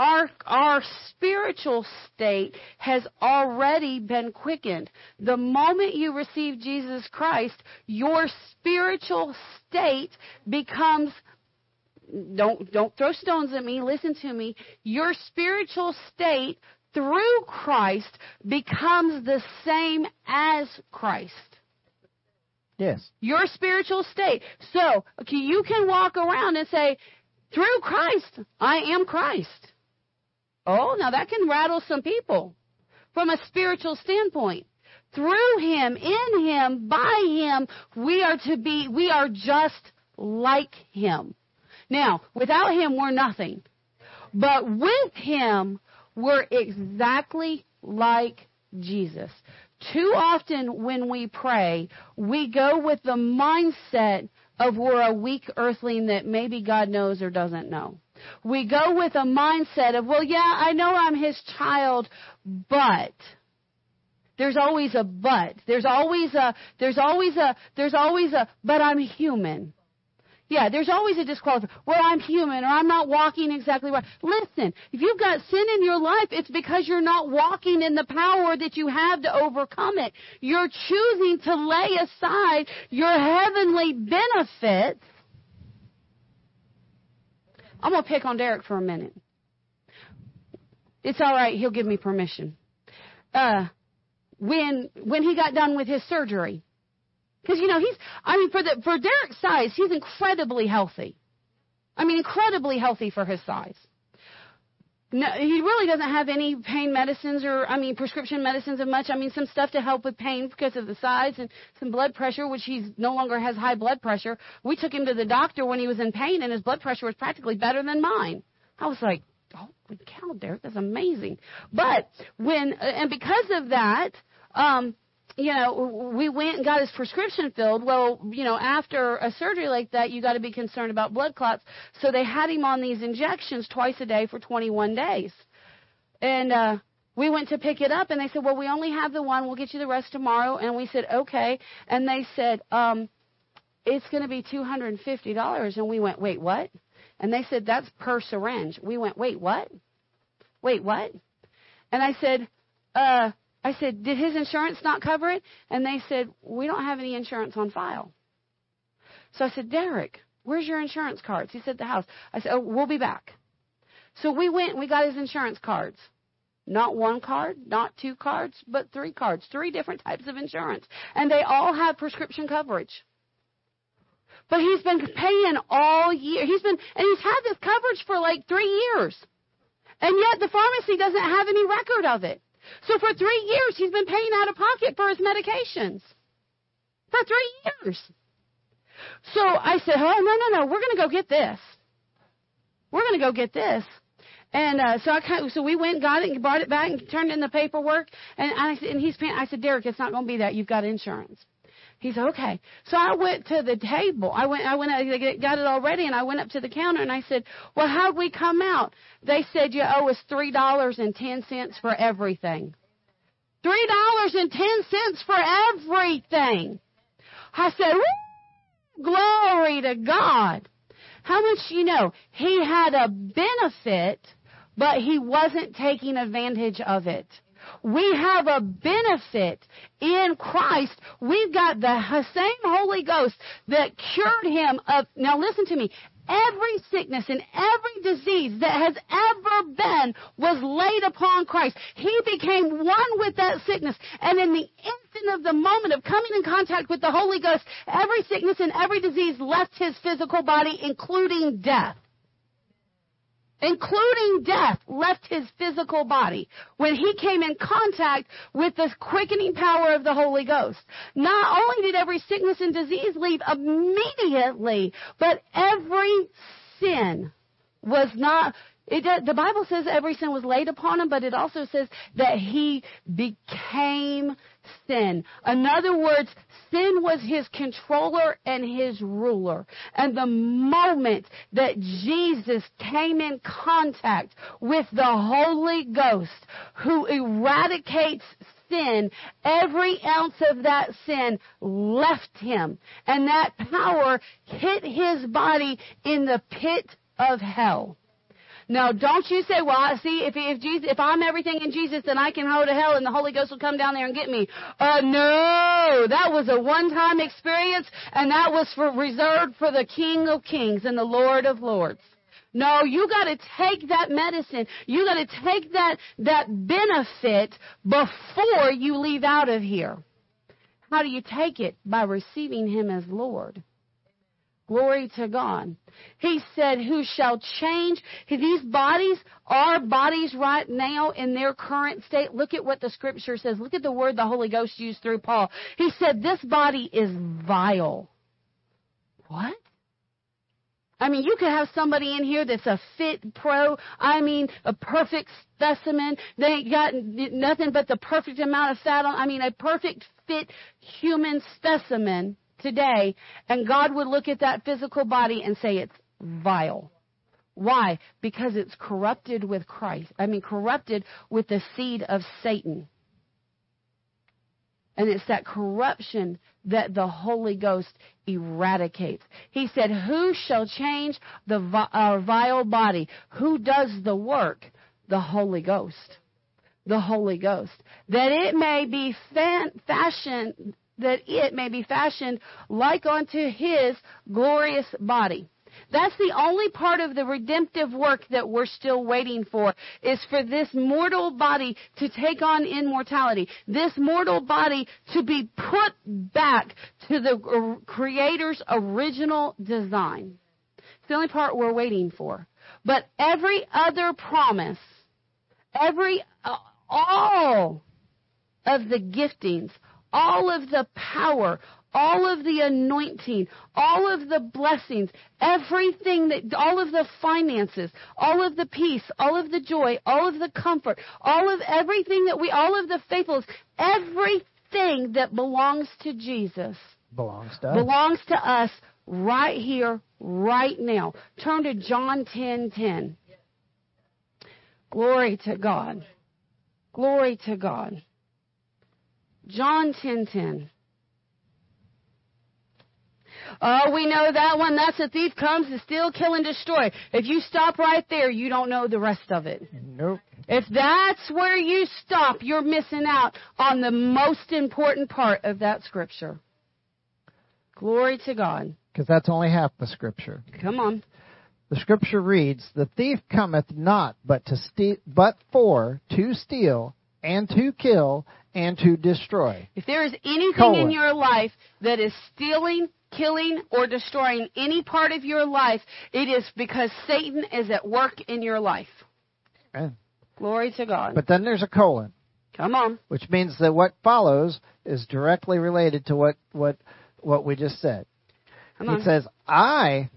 Our our spiritual state has already been quickened. The moment you receive Jesus Christ, your spiritual state becomes don't don't throw stones at me, listen to me. Your spiritual state through Christ becomes the same as Christ. Yes. Your spiritual state. So, okay, you can walk around and say, through Christ, I am Christ. Oh, now that can rattle some people from a spiritual standpoint. Through Him, in Him, by Him, we are to be, we are just like Him. Now, without Him, we're nothing. But with Him, we're exactly like Jesus. Too often when we pray, we go with the mindset of we're a weak earthling that maybe God knows or doesn't know. We go with a mindset of, well, yeah, I know I'm his child, but there's always a but. There's always a, there's always a, there's always a, but I'm human. Yeah, there's always a disqualifier. Well, I'm human or I'm not walking exactly right. Listen, if you've got sin in your life, it's because you're not walking in the power that you have to overcome it. You're choosing to lay aside your heavenly benefits. I'm going to pick on Derek for a minute. It's all right. He'll give me permission. Uh, when, when he got done with his surgery, because you know he's, I mean, for the for Derek's size, he's incredibly healthy. I mean, incredibly healthy for his size. No, he really doesn't have any pain medicines or, I mean, prescription medicines of much. I mean, some stuff to help with pain because of the size and some blood pressure, which he's no longer has high blood pressure. We took him to the doctor when he was in pain and his blood pressure was practically better than mine. I was like, oh, cow, Derek, that's amazing. But when, and because of that, um, you know, we went and got his prescription filled. Well, you know, after a surgery like that, you got to be concerned about blood clots. So they had him on these injections twice a day for 21 days. And uh we went to pick it up and they said, "Well, we only have the one. We'll get you the rest tomorrow." And we said, "Okay." And they said, "Um it's going to be $250." And we went, "Wait, what?" And they said, "That's per syringe." We went, "Wait, what?" Wait, what? And I said, "Uh I said, Did his insurance not cover it? And they said, We don't have any insurance on file. So I said, Derek, where's your insurance cards? He said, The house. I said, Oh, we'll be back. So we went and we got his insurance cards. Not one card, not two cards, but three cards. Three different types of insurance. And they all have prescription coverage. But he's been paying all year. He's been, and he's had this coverage for like three years. And yet the pharmacy doesn't have any record of it. So for three years, he's been paying out of pocket for his medications. For three years. So I said, oh, no, no, no, we're going to go get this. We're going to go get this. And uh, so I kind of, so we went, got it, and brought it back, and turned in the paperwork. And I said and he's paying. I said, Derek, it's not going to be that. You've got insurance. He said, okay. So I went to the table. I went, I went, I got it all ready and I went up to the counter and I said, well, how'd we come out? They said, you owe us $3.10 for everything. $3.10 for everything. I said, glory to God. How much you know? He had a benefit, but he wasn't taking advantage of it. We have a benefit in Christ. We've got the same Holy Ghost that cured him of, now listen to me, every sickness and every disease that has ever been was laid upon Christ. He became one with that sickness. And in the instant of the moment of coming in contact with the Holy Ghost, every sickness and every disease left his physical body, including death including death, left his physical body when he came in contact with the quickening power of the Holy Ghost. Not only did every sickness and disease leave immediately, but every sin was not it, the Bible says every sin was laid upon him, but it also says that he became sin. In other words, sin was his controller and his ruler. And the moment that Jesus came in contact with the Holy Ghost, who eradicates sin, every ounce of that sin left him. And that power hit his body in the pit of hell. Now, don't you say, "Well, see if if Jesus, if I'm everything in Jesus, then I can go to hell, and the Holy Ghost will come down there and get me." Uh, no, that was a one-time experience, and that was for reserved for the King of Kings and the Lord of Lords. No, you got to take that medicine. You got to take that that benefit before you leave out of here. How do you take it? By receiving Him as Lord. Glory to God. He said, Who shall change these bodies, our bodies right now in their current state? Look at what the scripture says. Look at the word the Holy Ghost used through Paul. He said, This body is vile. What? I mean, you could have somebody in here that's a fit pro. I mean, a perfect specimen. They ain't got nothing but the perfect amount of fat on. I mean, a perfect fit human specimen today. And God would look at that physical body and say it's vile. Why? Because it's corrupted with Christ. I mean, corrupted with the seed of Satan. And it's that corruption that the Holy Ghost eradicates. He said, Who shall change the our vile body? Who does the work? The Holy Ghost. The Holy Ghost. That it may be fan, fashioned, that it may be fashioned like unto his glorious body. That's the only part of the redemptive work that we're still waiting for is for this mortal body to take on immortality. This mortal body to be put back to the creator's original design. It's the only part we're waiting for. But every other promise, every, uh, all of the giftings, all of the power, all of the anointing, all of the blessings, everything that, all of the finances, all of the peace, all of the joy, all of the comfort, all of everything that we, all of the faithfulness, everything that belongs to Jesus belongs to us. belongs to us right here, right now. Turn to John 10 10. Glory to God. Glory to God. John 10 10. Oh, we know that one. That's a thief comes to steal, kill, and destroy. If you stop right there, you don't know the rest of it. Nope. If that's where you stop, you're missing out on the most important part of that scripture. Glory to God. Because that's only half the scripture. Come on. The scripture reads, "The thief cometh not but to steal, but for to steal and to kill and to destroy." If there is anything Colon. in your life that is stealing, killing, or destroying any part of your life, it is because Satan is at work in your life. Amen. Glory to God. But then there's a colon, Come on. which means that what follows is directly related to what what what we just said. Come He on. says, "I,"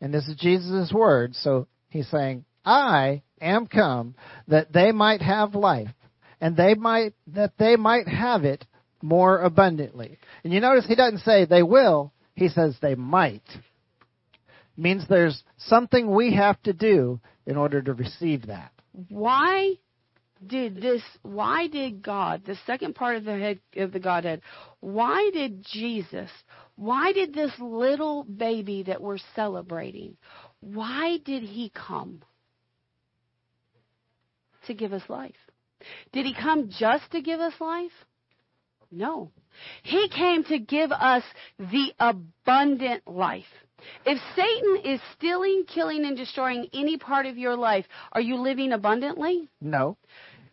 and this is Jesus' words. So he's saying, "I am come that they might have life, and they might that they might have it more abundantly." And you notice he doesn't say they will; he says they might. Means there's something we have to do in order to receive that. why did this why did god the second part of the head of the godhead why did jesus why did this little baby that we're celebrating why did he come to give us life did he come just to give us life no he came to give us the abundant life if Satan is stealing, killing, and destroying any part of your life, are you living abundantly? No.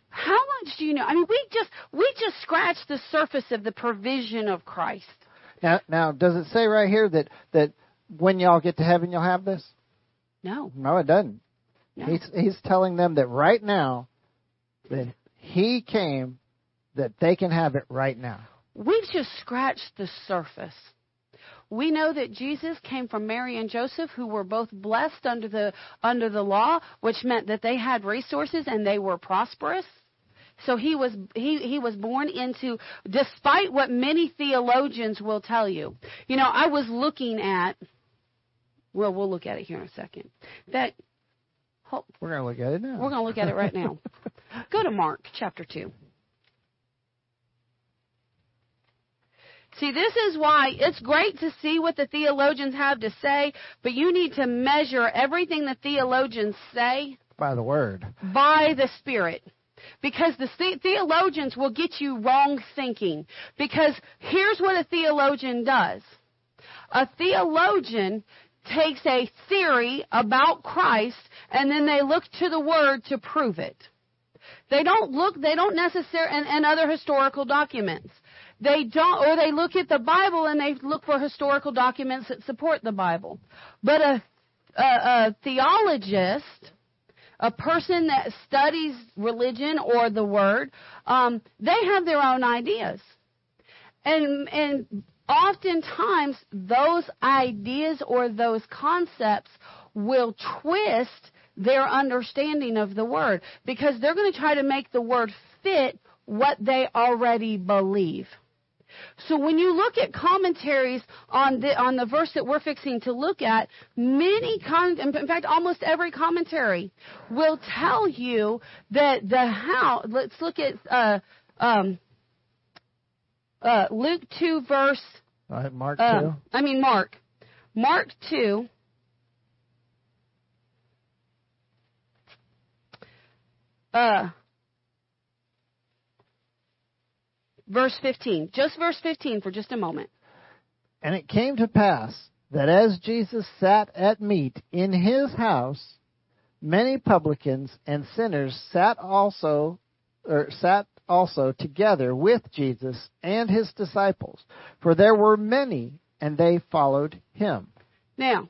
How much do you know? I mean, we just we just scratched the surface of the provision of Christ. Now, now, does it say right here that that when y'all get to heaven, you'll have this? No, No, it doesn't. no. He's he's telling them that right now that he came that they can have it right now. We've just scratched the surface. We know that Jesus came from Mary and Joseph, who were both blessed under the under the law, which meant that they had resources and they were prosperous. So he was he he was born into despite what many theologians will tell you. You know, I was looking at well, we'll look at it here in a second. That ho- We're going to look at it now. we're going to look at it right now. Go to Mark chapter 2. See, this is why it's great to see what the theologians have to say, but you need to measure everything the theologians say By the word. by the Spirit. Because the- theologians will get you wrong thinking. Because here's what a theologian does. A theologian takes a theory about Christ and then they look to the Word to prove it. They don't look, they don't necessarily, and, and other historical documents. They don't, or they look at the Bible and they look for historical documents that support the Bible. But a, a, a theologist, a person that studies religion or the Word, um, they have their own ideas. And, and oftentimes those ideas or those concepts will twist their understanding of the word because they're going to try to make the word fit what they already believe. So when you look at commentaries on the on the verse that we're fixing to look at, many con- in fact almost every commentary will tell you that the how. Let's look at uh, um, uh, Luke two verse. Mark Uh, 2. I mean Mark, Mark two. Uh, verse 15. Just verse 15 for just a moment. And it came to pass that as Jesus sat at meat in his house, many publicans and sinners sat also, or sat also together with Jesus and his disciples, for there were many, and they followed him. Now,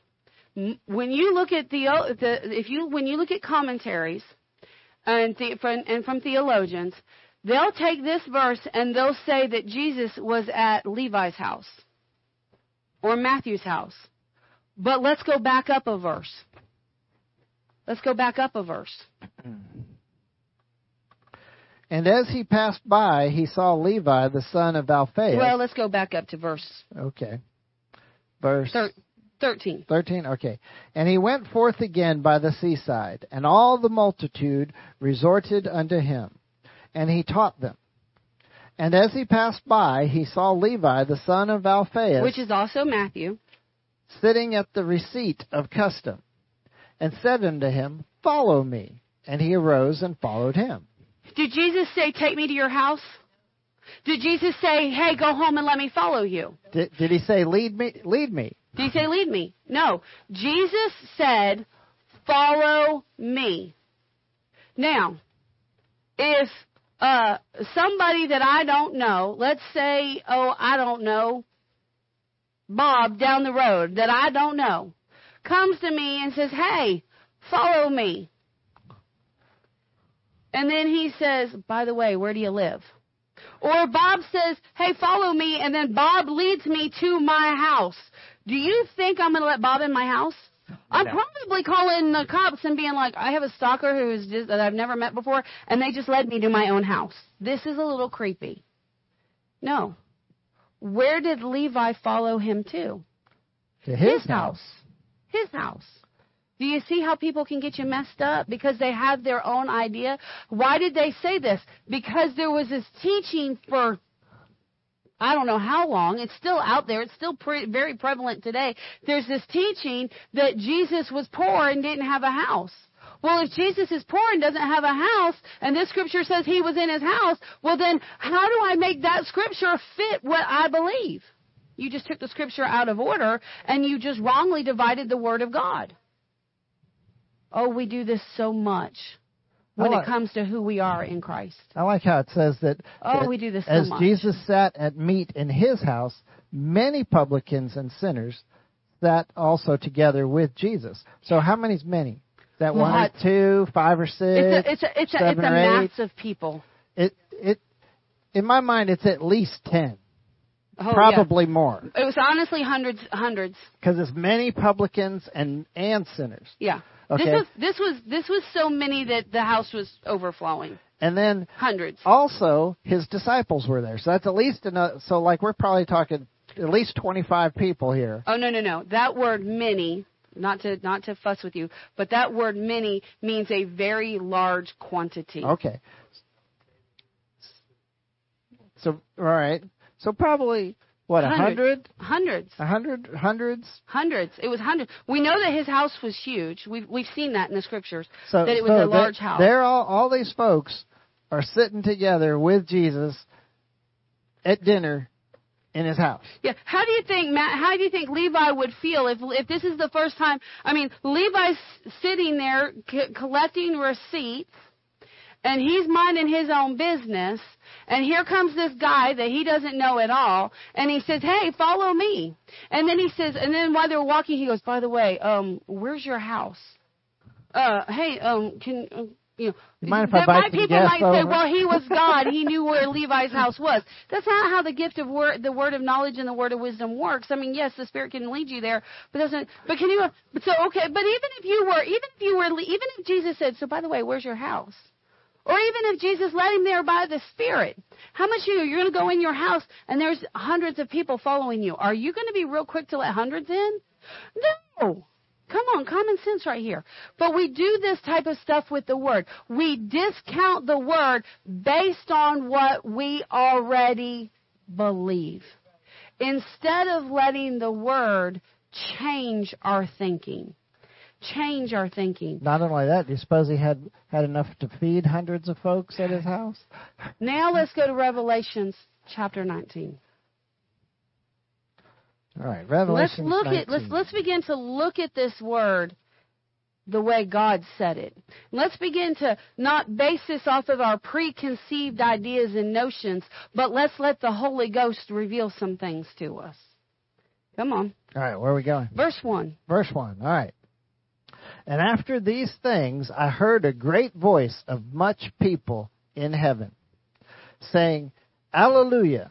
when you look at the, the if you when you look at commentaries and the, from, and from theologians, they'll take this verse and they'll say that Jesus was at Levi's house or Matthew's house. But let's go back up a verse. Let's go back up a verse. And as he passed by, he saw Levi, the son of Alphaeus. Well, let's go back up to verse okay. Verse thir- 13. 13 okay and he went forth again by the seaside and all the multitude resorted unto him and he taught them and as he passed by he saw levi the son of alphaeus Which is also Matthew. sitting at the receipt of custom and said unto him follow me and he arose and followed him Did Jesus say, Take me to your house? Did Jesus say, Hey, go home and let me follow you? did, did he say lead me lead me Did he say, Lead me? No. Jesus said, Follow me. Now, if uh, somebody that I don't know, let's say, oh, I don't know, Bob down the road that I don't know, comes to me and says, Hey, follow me. And then he says, By the way, where do you live? Or Bob says, Hey, follow me, and then Bob leads me to my house. Do you think I'm going to let Bob in my house? I'm No. probably calling the cops and being like, I have a stalker who's just that I've never met before, and they just led me to my own house. This is a little creepy. No. Where did Levi follow him to? to His house. His house. Do you see how people can get you messed up because they have their own idea? Why did they say this? Because there was this teaching for I don't know how long. It's still out there. It's still pre- very prevalent today. There's this teaching that Jesus was poor and didn't have a house. Well, if Jesus is poor and doesn't have a house, and this scripture says he was in his house, well then, how do I make that scripture fit what I believe? You just took the scripture out of order and you just wrongly divided the word of God. Oh, we do this so much when oh, I it comes to who we are in Christ. I like how it says that, Oh, that we do this so as much. Jesus sat at meat in his house, many publicans and sinners sat also together with Jesus. So how many's many? Is that one or two, five or six? It's a, it's a, it's a, it's a mass of people. It it in my mind it's at least ten, Oh, probably more. It was honestly hundreds, hundreds. because it's many publicans and and sinners. Yeah. Okay. This was this was this was so many that the house was overflowing. And then Hundreds. also his disciples were there. So that's at least another. So like we're probably talking at least twenty five people here. Oh no no no. That word many, not to not to fuss with you, but that word many means a very large quantity. Okay. So all right. So probably what a Hundred. hundred, Hundreds. a hundred, hundreds. Hundreds. It was hundreds. We know that his house was huge. We've we've seen that in the scriptures. So that it was so a large house. They're all all these folks are sitting together with Jesus at dinner in his house. Yeah. How do you think Matt? How do you think Levi would feel if if this is the first time? I mean, Levi's sitting there c- collecting receipts, and he's minding his own business. And here comes this guy that he doesn't know at all, and he says, "Hey, follow me." And then he says, and then while they're walking, he goes, "By the way, um, where's your house? Uh, hey, um, can." Uh, you know, You mind if I that buy might- some people gas might say, "Well, he was God. He knew where Levi's house was." That's not how the gift of word, the word of knowledge and the word of wisdom works. I mean, yes, the Spirit can lead you there, but doesn't. But can you? But so okay. But even if you were, even if you were, even if Jesus said, "So by the way, where's your house?" Or even if Jesus led him there by the Spirit, how much you you're going to go in your house and there's hundreds of people following you? Are you going to be real quick to let hundreds in? No. Come on, common sense right here. But we do this type of stuff with the word. We discount the word based on what we already believe. Instead of letting the word change our thinking. Change our thinking. Not only that, do you suppose he had had enough to feed hundreds of folks at his house? Now let's go to Revelations chapter 19. All right, Let's Revelation. look at let's 19. let's begin to look at this word the way God said it. Let's begin to not base this off of our preconceived ideas and notions, but let's let the Holy Ghost reveal some things to us. Come on. All right, where are we going? Verse 1. Verse 1. All right. And after these things, I heard a great voice of much people in heaven, saying, Alleluia!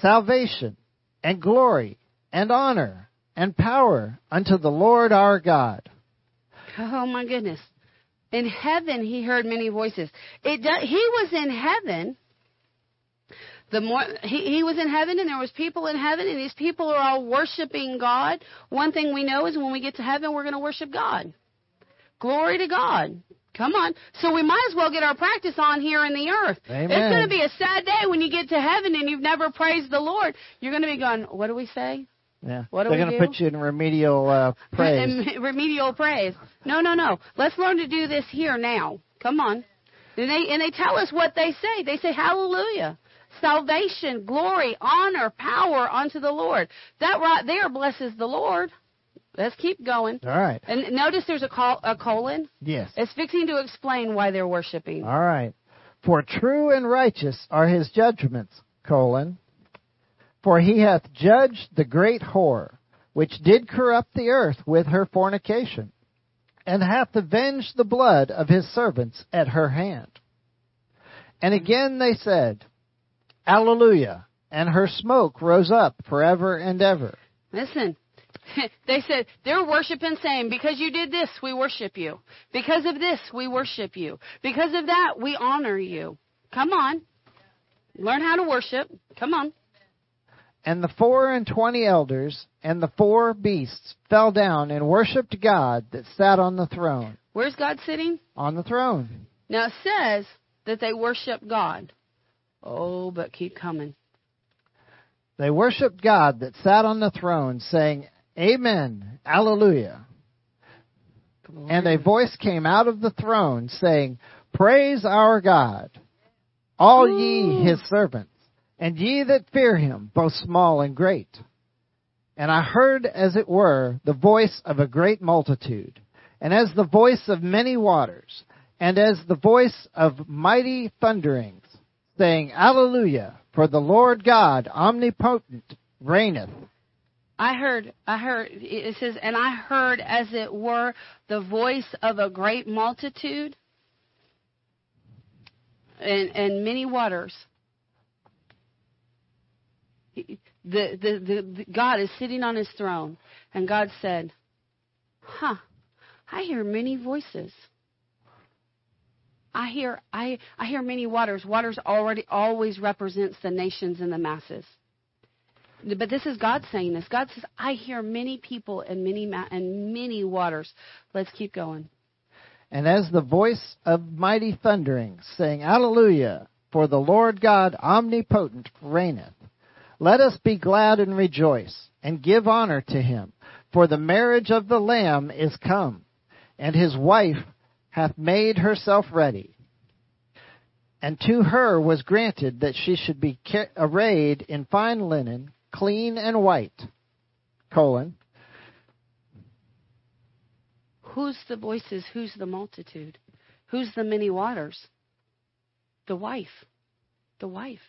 Salvation, and glory, and honor, and power unto the Lord our God. Oh my goodness. In heaven he heard many voices. It he was in heaven. The more he, he was in heaven and there was people in heaven and these people are all worshiping God. One thing we know is when we get to heaven we're going to worship God. Glory to God. Come on. So we might as well get our practice on here in the earth. Amen. It's going to be a sad day when you get to heaven and you've never praised the Lord. You're going to be going, what do we say? Yeah. What do They're we gonna put you in remedial uh, praise. Remedial praise. No, no, no. Let's learn to do this here now. Come on. And they and they tell us what they say. They say hallelujah. Salvation, glory, honor, power unto the Lord. That right there blesses the Lord. Let's keep going. All right. And notice there's a, col- a colon. Yes. It's fixing to explain why they're worshiping. All right. For true and righteous are his judgments, colon. For he hath judged the great whore, which did corrupt the earth with her fornication, and hath avenged the blood of his servants at her hand. And hmm. again they said, Alleluia, and her smoke rose up forever and ever. Listen, they said they're worshiping, saying, Because you did this, we worship you. Because of this, we worship you. Because of that, we honor you. Come on. Learn how to worship. Come on. And the four and twenty elders and the four beasts fell down and worshipped God that sat on the throne. Where's God sitting? On the throne. Now it says that they worship God. Oh, but keep coming. They worshipped God that sat on the throne, saying, Amen, Alleluia. And a voice came out of the throne, saying, Praise our God, all ye his servants, and ye that fear him, both small and great. And I heard, as it were, the voice of a great multitude, and as the voice of many waters, and as the voice of mighty thunderings, saying, Alleluia, for the Lord God omnipotent reigneth. I heard, I heard, it says, and I heard as it were the voice of a great multitude and, and many waters. The, the, the, the, God is sitting on his throne, and God said, Huh, I hear many voices. I hear I I hear many waters. Waters already always represents the nations and the masses. But this is God saying this. God says, "I hear many people and many ma- and many waters." Let's keep going. And as the voice of mighty thunderings, saying, Alleluia, for the Lord God omnipotent reigneth. Let us be glad and rejoice, and give honor to him. For the marriage of the Lamb is come, and his wife hath made herself ready. And to her was granted that she should be arrayed in fine linen, clean and white. Colon. Who's the voices? Who's the multitude? Who's the many waters? The wife. The wife.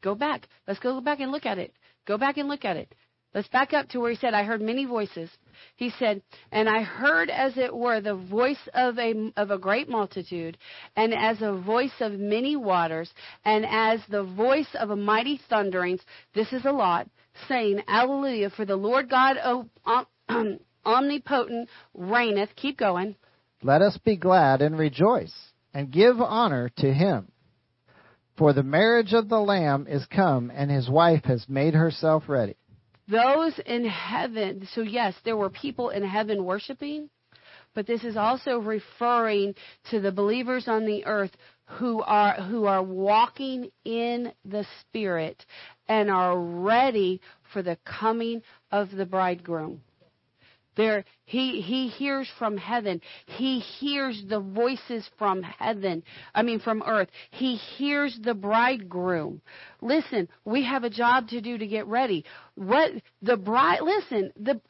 Go back. Let's go back and look at it. Go back and look at it. Let's back up to where he said, I heard many voices. He said, and I heard as it were the voice of a, of a great multitude, and as a voice of many waters, and as the voice of a mighty thunderings. This is a lot, saying, Alleluia, for the Lord God oh, omnipotent reigneth. Keep going. Let us be glad and rejoice, and give honor to him. For the marriage of the Lamb is come, and his wife has made herself ready. Those in heaven, so yes, there were people in heaven worshiping, but this is also referring to the believers on the earth who are who are walking in the spirit and are ready for the coming of the bridegroom. There, he, he hears from heaven. He hears the voices from heaven. I mean, from earth. He hears the bridegroom. Listen, we have a job to do to get ready. What, the bride, listen, the,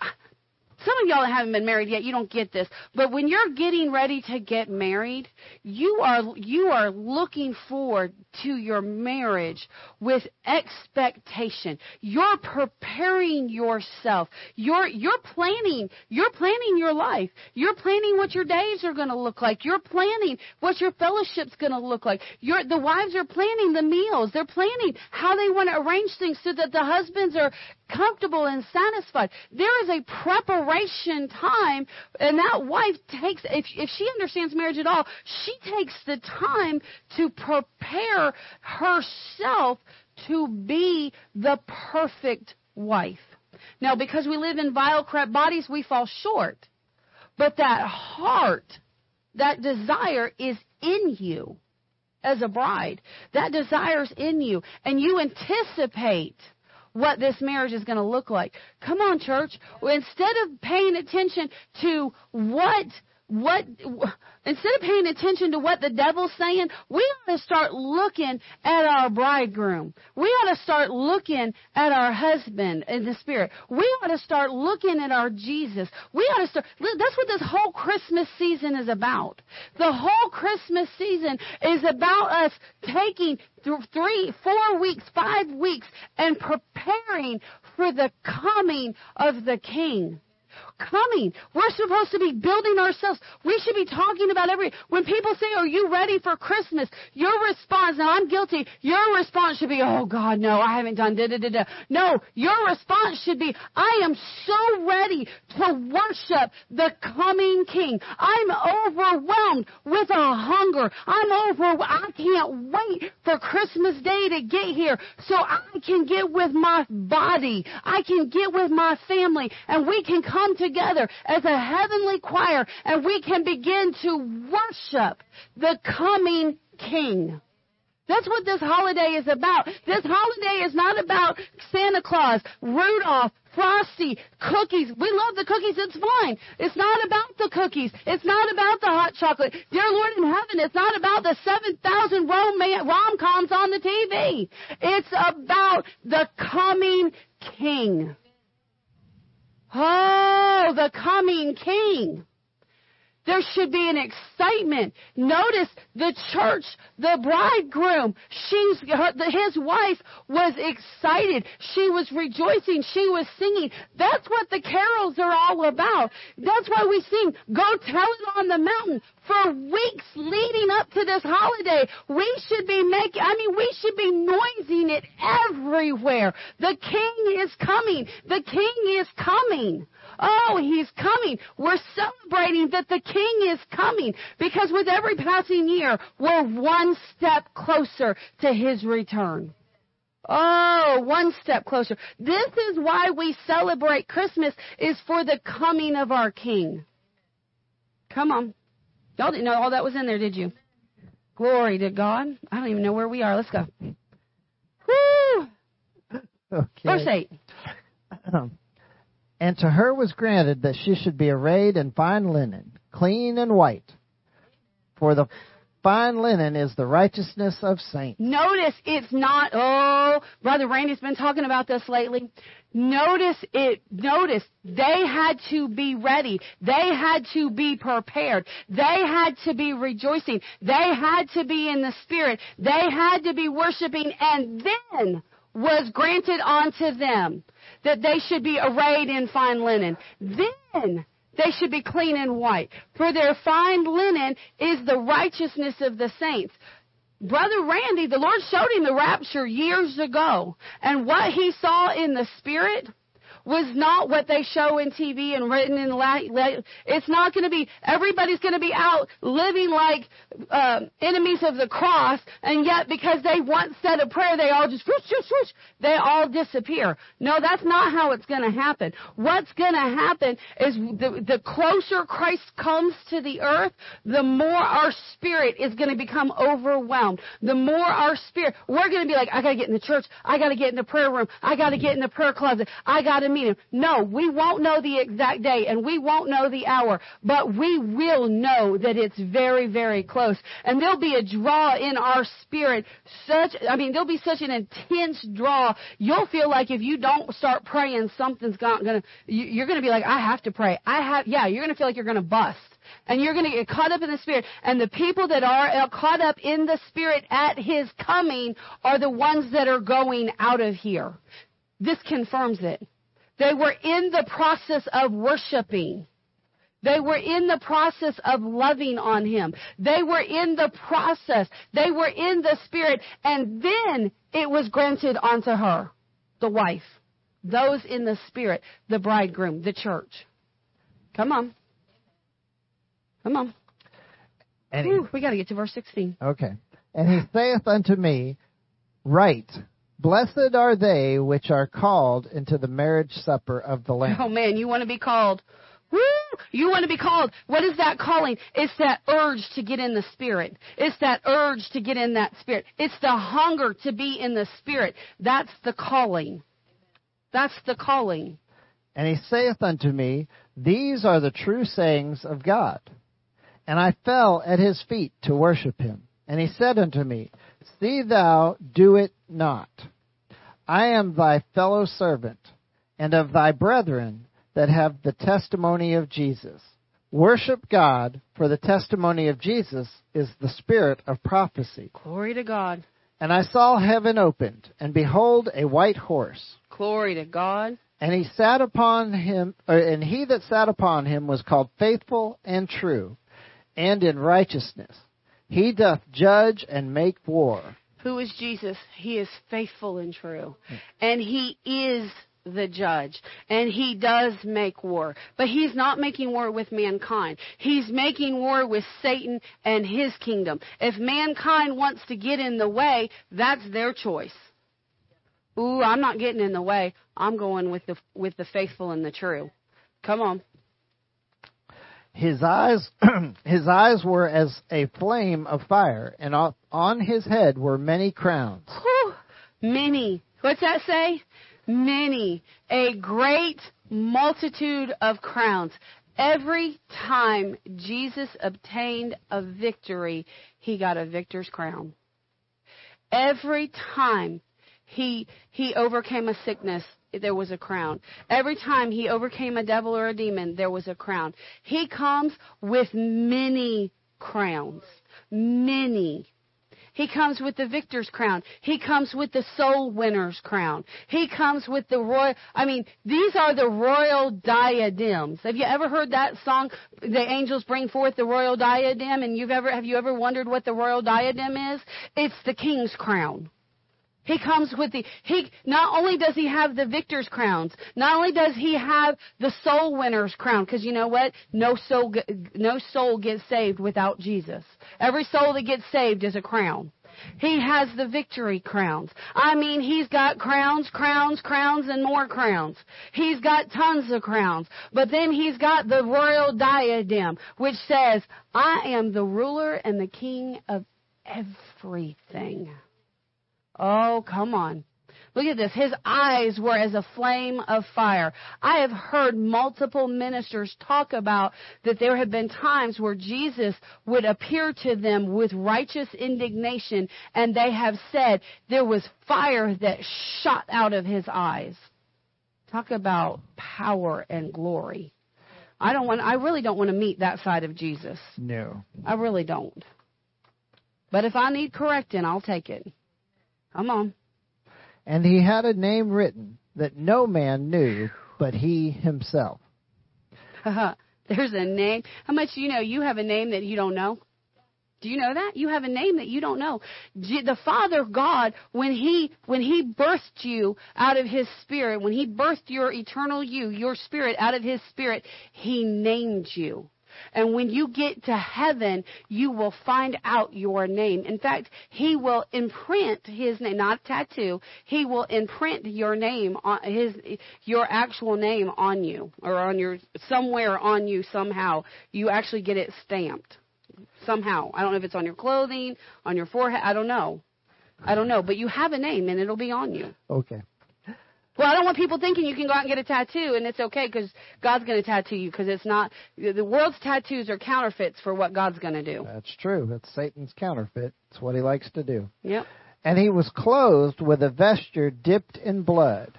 some of y'all that haven't been married yet, you don't get this. But when you're getting ready to get married, you are you are looking forward to your marriage with expectation. You're preparing yourself. You're you're planning, you're planning your life. You're planning what your days are going to look like. You're planning what your fellowship's going to look like. You're, the wives are planning the meals. They're planning how they want to arrange things so that the husbands are comfortable and satisfied. There is a preparation time, and that wife takes, if, if she understands marriage at all, she takes the time to prepare herself to be the perfect wife. Now, because we live in vile, corrupt bodies, we fall short. But that heart, that desire is in you as a bride. That desire's in you. And you anticipate what this marriage is going to look like. Come on, church. Instead of paying attention to what what instead of paying attention to what the devil's saying, we ought to start looking at our bridegroom. We ought to start looking at our husband in the spirit. We ought to start looking at our Jesus. We ought to start that's what this whole Christmas season is about. The whole Christmas season is about us taking three, four weeks, five weeks and preparing for the coming of the king coming. We're supposed to be building ourselves. We should be talking about every, when people say, are you ready for Christmas? Your response, now I'm guilty, your response should be, oh God, no, I haven't done da da da da. No, your response should be, I am so ready to worship the coming King. I'm overwhelmed with a hunger. I'm over, I can't wait for Christmas Day to get here so I can get with my body. I can get with my family and we can come together as a heavenly choir and we can begin to worship the coming King. That's what this holiday is about. This holiday is not about Santa Claus, Rudolph, Frosty, cookies. We love the cookies. It's fine. It's not about the cookies. It's not about the hot chocolate. Dear Lord in heaven, it's not about the 7,000 rom-coms on the TV. It's about the coming King. Oh, the coming King. There should be an excitement. Notice the church, the bridegroom, she's, his wife was excited. She was rejoicing. She was singing. That's what the carols are all about. That's why we sing, go tell it on the mountain. For weeks leading up to this holiday, we should be making, I mean, we should be noising it everywhere. The king is coming. The king is coming. Oh, he's coming. We're celebrating that the king is coming because with every passing year, we're one step closer to his return. Oh, one step closer. This is why we celebrate Christmas is for the coming of our king. Come on. Y'all didn't know all that was in there, did you? Glory to God. I don't even know where we are. Let's go. Woo! Okay. Verse 8. And to her was granted that she should be arrayed in fine linen, clean and white. For the fine linen is the righteousness of saints. Notice it's not, oh, Brother Randy's been talking about this lately. Notice it, notice they had to be ready. They had to be prepared. They had to be rejoicing. They had to be in the Spirit. They had to be worshiping and then was granted unto them that they should be arrayed in fine linen. Then they should be clean and white. For their fine linen is the righteousness of the saints. Brother Randy, the Lord showed him the rapture years ago. And what he saw in the spirit was not what they show in TV and written in la- it's not going to be everybody's going to be out living like uh, enemies of the cross and yet because they once said a prayer they all just whoosh, whoosh, whoosh, they all disappear. No that's not how it's going to happen. What's going to happen is the, the closer Christ comes to the earth the more our spirit is going to become overwhelmed. The more our spirit we're going to be like I got to get in the church. I got to get in the prayer room. I got to get in the prayer closet. I got to him. No, we won't know the exact day and we won't know the hour, but we will know that it's very, very close. And there'll be a draw in our spirit, such, I mean, there'll be such an intense draw. You'll feel like if you don't start praying, something's gonna, you're gonna be like, I have to pray. I have, yeah, you're gonna feel like you're gonna bust and you're going to get caught up in the Spirit. And the people that are uh, caught up in the Spirit at His coming are the ones that are going out of here. This confirms it. They were in the process of worshiping. They were in the process of loving on him. They were in the process. They were in the spirit. And then it was granted unto her, the wife. Those in the spirit, the bridegroom, the church. Come on. Come on. And Whew, we got to get to verse 16. Okay. And he saith unto me, Write, Blessed are they which are called into the marriage supper of the Lamb. Oh man, you want to be called. Woo! You want to be called. What is that calling? It's that urge to get in the Spirit. It's that urge to get in that Spirit. It's the hunger to be in the Spirit. That's the calling. That's the calling. And he saith unto me, These are the true sayings of God. And I fell at his feet to worship him. And he said unto me, See thou do it not. I am thy fellow servant, and of thy brethren that have the testimony of Jesus. Worship God, for the testimony of Jesus is the spirit of prophecy. Glory to God. And I saw heaven opened, and behold a white horse. Glory to God. And he sat upon him, or, and he that sat upon him was called faithful and true, and in righteousness. He doth judge and make war. Who is Jesus? He is faithful and true. Hmm. And he is the judge. And he does make war. But he's not making war with mankind. He's making war with Satan and his kingdom. If mankind wants to get in the way, that's their choice. Ooh, I'm not getting in the way. I'm going with the with the faithful and the true. Come on. His eyes, his eyes were as a flame of fire, and on his head were many crowns. Whew, many. What's that say? Many. A great multitude of crowns. Every time Jesus obtained a victory, he got a victor's crown. Every time he he overcame a sickness, there was a crown. Every time he overcame a devil or a demon, there was a crown. He comes with many crowns. Many. He comes with the victor's crown. He comes with the soul winner's crown. He comes with the royal, I mean, these are the royal diadems. Have you ever heard that song, The Angels Bring Forth the Royal Diadem? And you've ever, have you ever wondered what the royal diadem is? It's the king's crown. He comes with the, he, not only does he have the victor's crowns, not only does he have the soul winner's crown, because you know what? No soul, no soul gets saved without Jesus. Every soul that gets saved is a crown. He has the victory crowns. I mean, he's got crowns, crowns, crowns, and more crowns. He's got tons of crowns. But then he's got the royal diadem, which says, I am the ruler and the king of everything. Oh, come on. Look at this. His eyes were as a flame of fire. I have heard multiple ministers talk about that there have been times where Jesus would appear to them with righteous indignation, and they have said there was fire that shot out of his eyes. Talk about power and glory. I don't want I really don't want to meet that side of Jesus. No. I really don't. But if I need correcting, I'll take it. Come on. And he had a name written that no man knew but he himself. There's a name. How much do you know? You have a name that you don't know. Do you know that? You have a name that you don't know. The Father God, when He, when He birthed you out of His Spirit, when He birthed your eternal you, your spirit out of His Spirit, He named you. And when you get to heaven, you will find out your name. In fact, he will imprint his name, not a tattoo. He will imprint your name on his, your actual name on you or on your, somewhere on you somehow. You actually get it stamped somehow. I don't know if it's on your clothing, on your forehead. I don't know. I don't know. But you have a name and it'll be on you. Okay. Well, I don't want people thinking you can go out and get a tattoo and it's okay because God's going to tattoo you because it's not. The world's tattoos are counterfeits for what God's going to do. That's true. That's Satan's counterfeit. It's what he likes to do. Yep. And he was clothed with a vesture dipped in blood.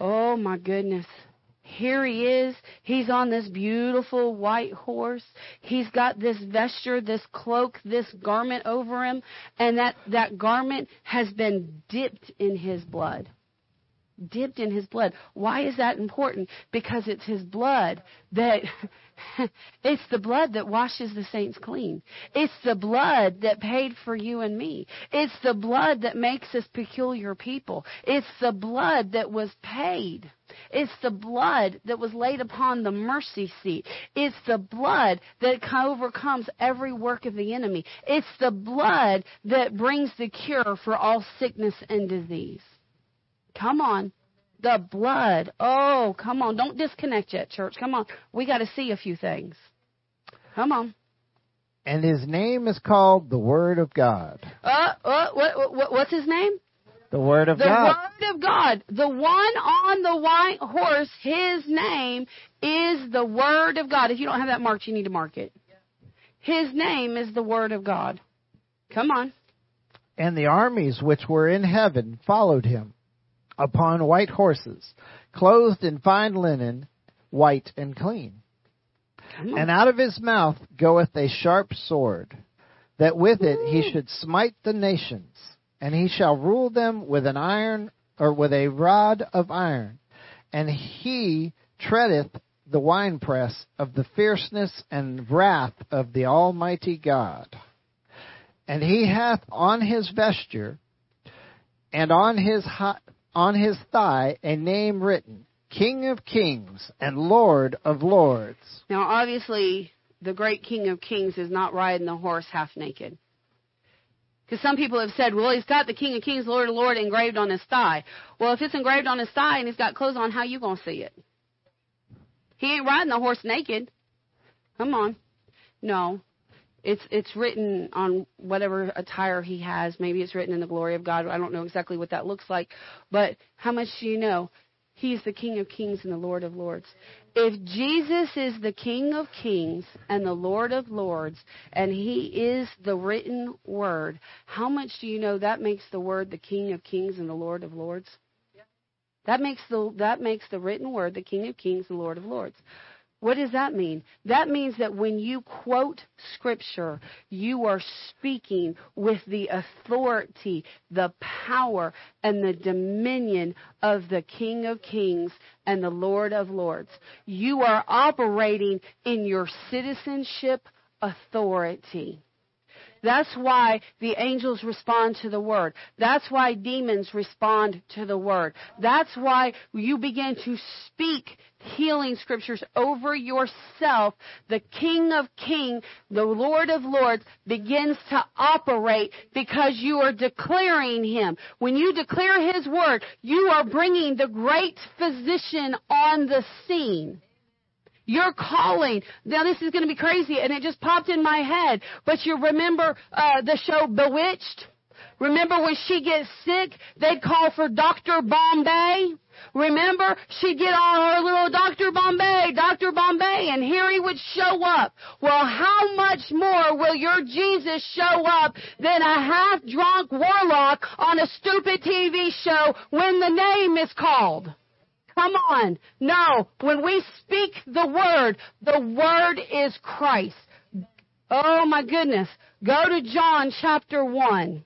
Oh my goodness. Here he is. He's on this beautiful white horse. He's got this vesture, this cloak, this garment over him, and that, that garment has been dipped in his blood dipped in his blood. Why is that important? Because it's his blood that it's the blood that washes the saints clean. It's the blood that paid for you and me. It's the blood that makes us peculiar people. It's the blood that was paid. It's the blood that was laid upon the mercy seat. It's the blood that overcomes every work of the enemy. It's the blood that brings the cure for all sickness and disease. Come on. The blood. Oh, come on. Don't disconnect yet, church. Come on. We got to see a few things. Come on. And his name is called the Word of God. Uh, uh what, what, what's his name? The Word of the God. The Word of God. The one on the white horse, his name is the Word of God. If you don't have that marked, you need to mark it. His name is the Word of God. Come on. And the armies which were in heaven followed him upon white horses, clothed in fine linen, white and clean. And out of his mouth goeth a sharp sword, that with it he should smite the nations, and he shall rule them with an iron or with a rod of iron, and he treadeth the winepress of the fierceness and wrath of the Almighty God. And he hath on his vesture and on his on his thigh a name written King of Kings and Lord of Lords. Now, obviously, the great King of Kings is not riding the horse half naked. Because some people have said, well, he's got the King of Kings, Lord of Lords engraved on his thigh. Well, if it's engraved on his thigh and he's got clothes on, how you going to see it? He ain't riding the horse naked. Come on. No. It's it's written on whatever attire he has. Maybe it's written in the glory of God. I don't know exactly what that looks like. But how much do you know? He's the King of Kings and the Lord of Lords. If Jesus is the King of Kings and the Lord of Lords, and He is the written Word, how much do you know that makes the Word the King of Kings and the Lord of Lords? That makes the that makes the written Word the King of Kings and Lord of Lords. What does that mean? That means that when you quote scripture, you are speaking with the authority, the power, and the dominion of the King of Kings and the Lord of Lords. You are operating in your citizenship authority. That's why the angels respond to the word. That's why demons respond to the word. That's why you begin to speak healing scriptures over yourself. The King of Kings, the Lord of Lords begins to operate because you are declaring Him. When you declare His word, you are bringing the great physician on the scene. You're calling. Now this is going to be crazy and it just popped in my head. But you remember uh, the show Bewitched? Remember when she gets sick, they'd call for Dr. Bombay? Remember, she'd get on her little Dr. Bombay, Dr. Bombay, and here he would show up. Well, how much more will your Jesus show up than a half drunk warlock on a stupid TV show when the name is called? Come on. No, when we speak the word, the word is Christ. Oh my goodness. Go to John chapter 1.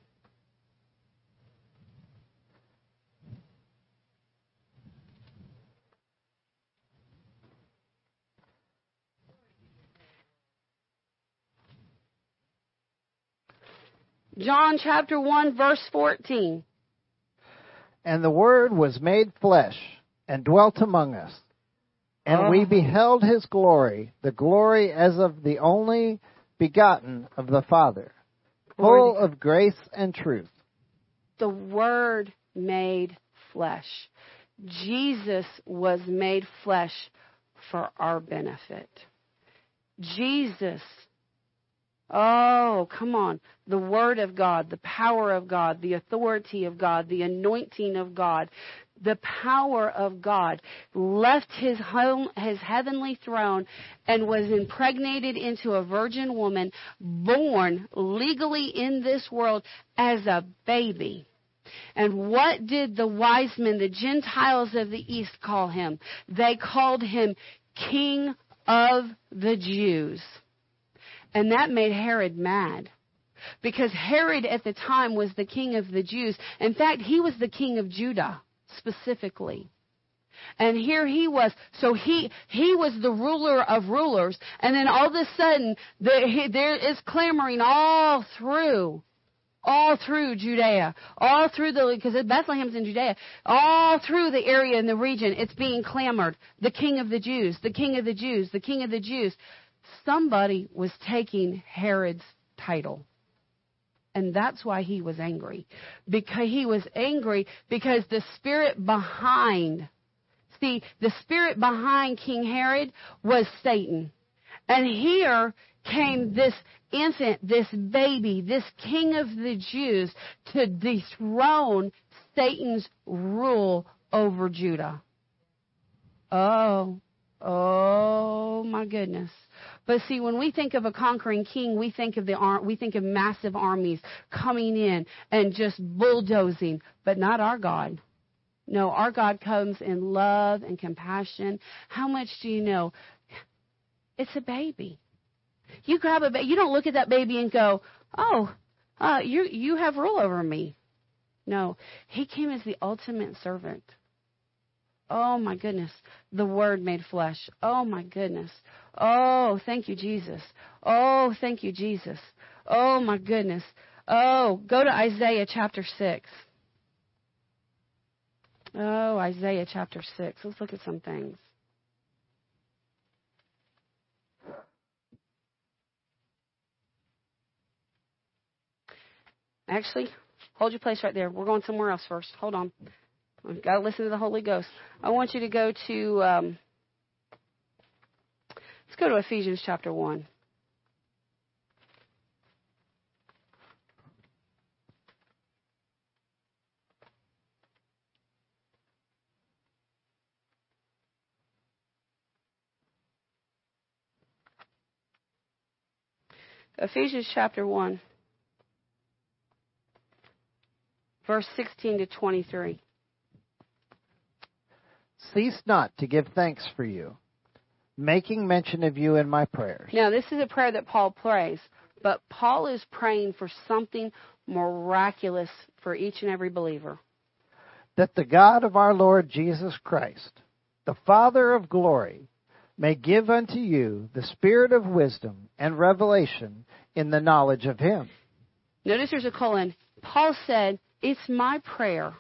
John chapter 1 verse 14. And the Word was made flesh and dwelt among us. And we Oh. beheld his glory, the glory as of the only begotten of the Father, full Glory of grace and truth. the Word made flesh. Jesus was made flesh for our benefit. Jesus, oh, come on. The Word of God, the power of God, the authority of God, the anointing of God, the power of God left his home, his heavenly throne and was impregnated into a virgin woman born legally in this world as a baby. And what did the wise men, the Gentiles of the East, call him? They called him King of the Jews. And that made Herod mad. Because Herod at the time was the king of the Jews. In fact, he was the king of Judah, specifically. And here he was. So he he was the ruler of rulers. And then all of a sudden, there, he- there is clamoring all through all through Judea, all through the, because Bethlehem's in Judea, all through the area and the region, it's being clamored. The King of the Jews, the King of the Jews, the King of the Jews. Somebody was taking Herod's title. And that's why he was angry. Because he was angry because the spirit behind, see, the spirit behind King Herod was Satan. And here came this infant, this baby, this king of the Jews to dethrone Satan's rule over Judah. Oh, oh my goodness. But see, when we think of a conquering king, we think of the ar- we think of massive armies coming in and just bulldozing, but not our God. No, our God comes in love and compassion. How much do you know? It's a baby. You grab a baby. You don't look at that baby and go, "Oh, uh, you you have rule over me." No, he came as the ultimate servant. Oh my goodness, the Word made flesh. Oh my goodness. Oh, thank you, Jesus. Oh, thank you, Jesus. Oh my goodness. Oh, go to Isaiah chapter six. Oh, Isaiah chapter 6. Let's look at some things. Actually, hold your place right there. We're going somewhere else first. Hold on. We've got to listen to the Holy Ghost. I want you to go to, um, let's go to Ephesians chapter 1. Ephesians chapter 1, verse 16 to 23. Cease not to give thanks for you, making mention of you in my prayers. Now, this is a prayer that Paul prays, but Paul is praying for something miraculous for each and every believer. that the God of our Lord Jesus Christ, the Father of glory, may give unto you the spirit of wisdom and revelation in the knowledge of him. Notice there's a colon. Paul said, "It's my prayer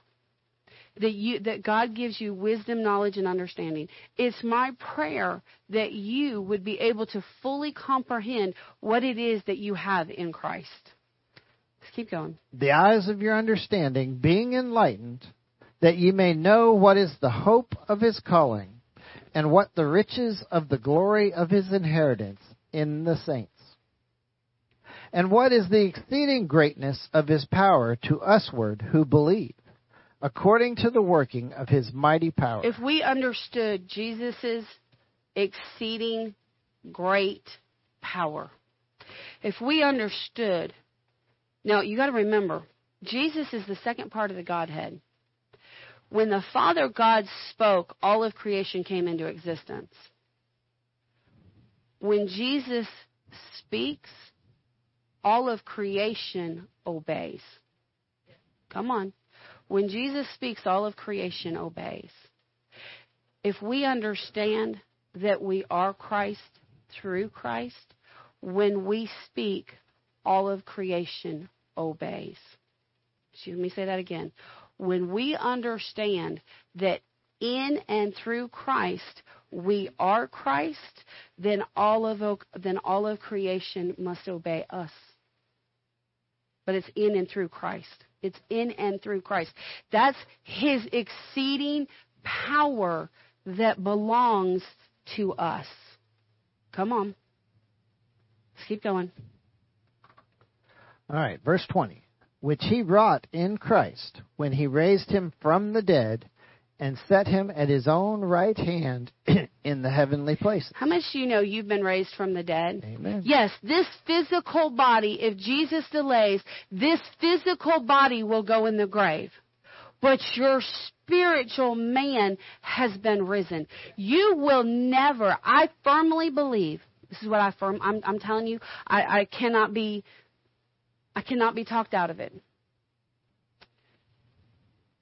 that you that God gives you wisdom, knowledge, and understanding. It's my prayer that you would be able to fully comprehend what it is that you have in Christ." Let's keep going. The eyes of your understanding being enlightened, that ye may know what is the hope of his calling, and what the riches of the glory of his inheritance in the saints, And what is the exceeding greatness of his power to usward who believe, according to the working of his mighty power? If we understood Jesus' exceeding great power, if we understood, now you got to remember, Jesus is the second part of the Godhead. When the Father God spoke, all of creation came into existence. When Jesus speaks, all of creation obeys. Come on. When Jesus speaks, all of creation obeys. If we understand that we are Christ through Christ, when we speak, all of creation obeys. Excuse me say that again. When we understand that in and through Christ we are Christ, then all of then all of creation must obey us. But it's in and through Christ. It's in and through Christ. That's his exceeding power that belongs to us. Come on. Let's keep going. All right, verse 20. Which he wrought in Christ when he raised him from the dead and set him at his own right hand in the heavenly places. How much do you know you've been raised from the dead? Amen. Yes, this physical body, if Jesus delays, this physical body will go in the grave. But your spiritual man has been risen. You will never, I firmly believe, this is what I firm, I'm, I'm telling you, I, I cannot be, I cannot be talked out of it.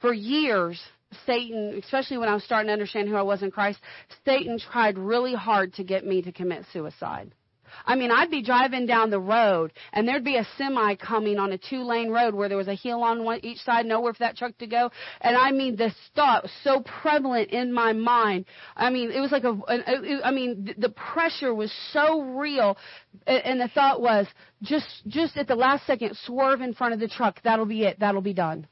For years, Satan, especially when I was starting to understand who I was in Christ, Satan tried really hard to get me to commit suicide. I mean, I'd be driving down the road and there'd be a semi coming on a two lane road where there was a hill on one, each side, nowhere for that truck to go. And I mean, this thought was so prevalent in my mind. I mean, it was like a, I mean, the pressure was so real. And the thought was just, just at the last second, swerve in front of the truck. That'll be it. That'll be done.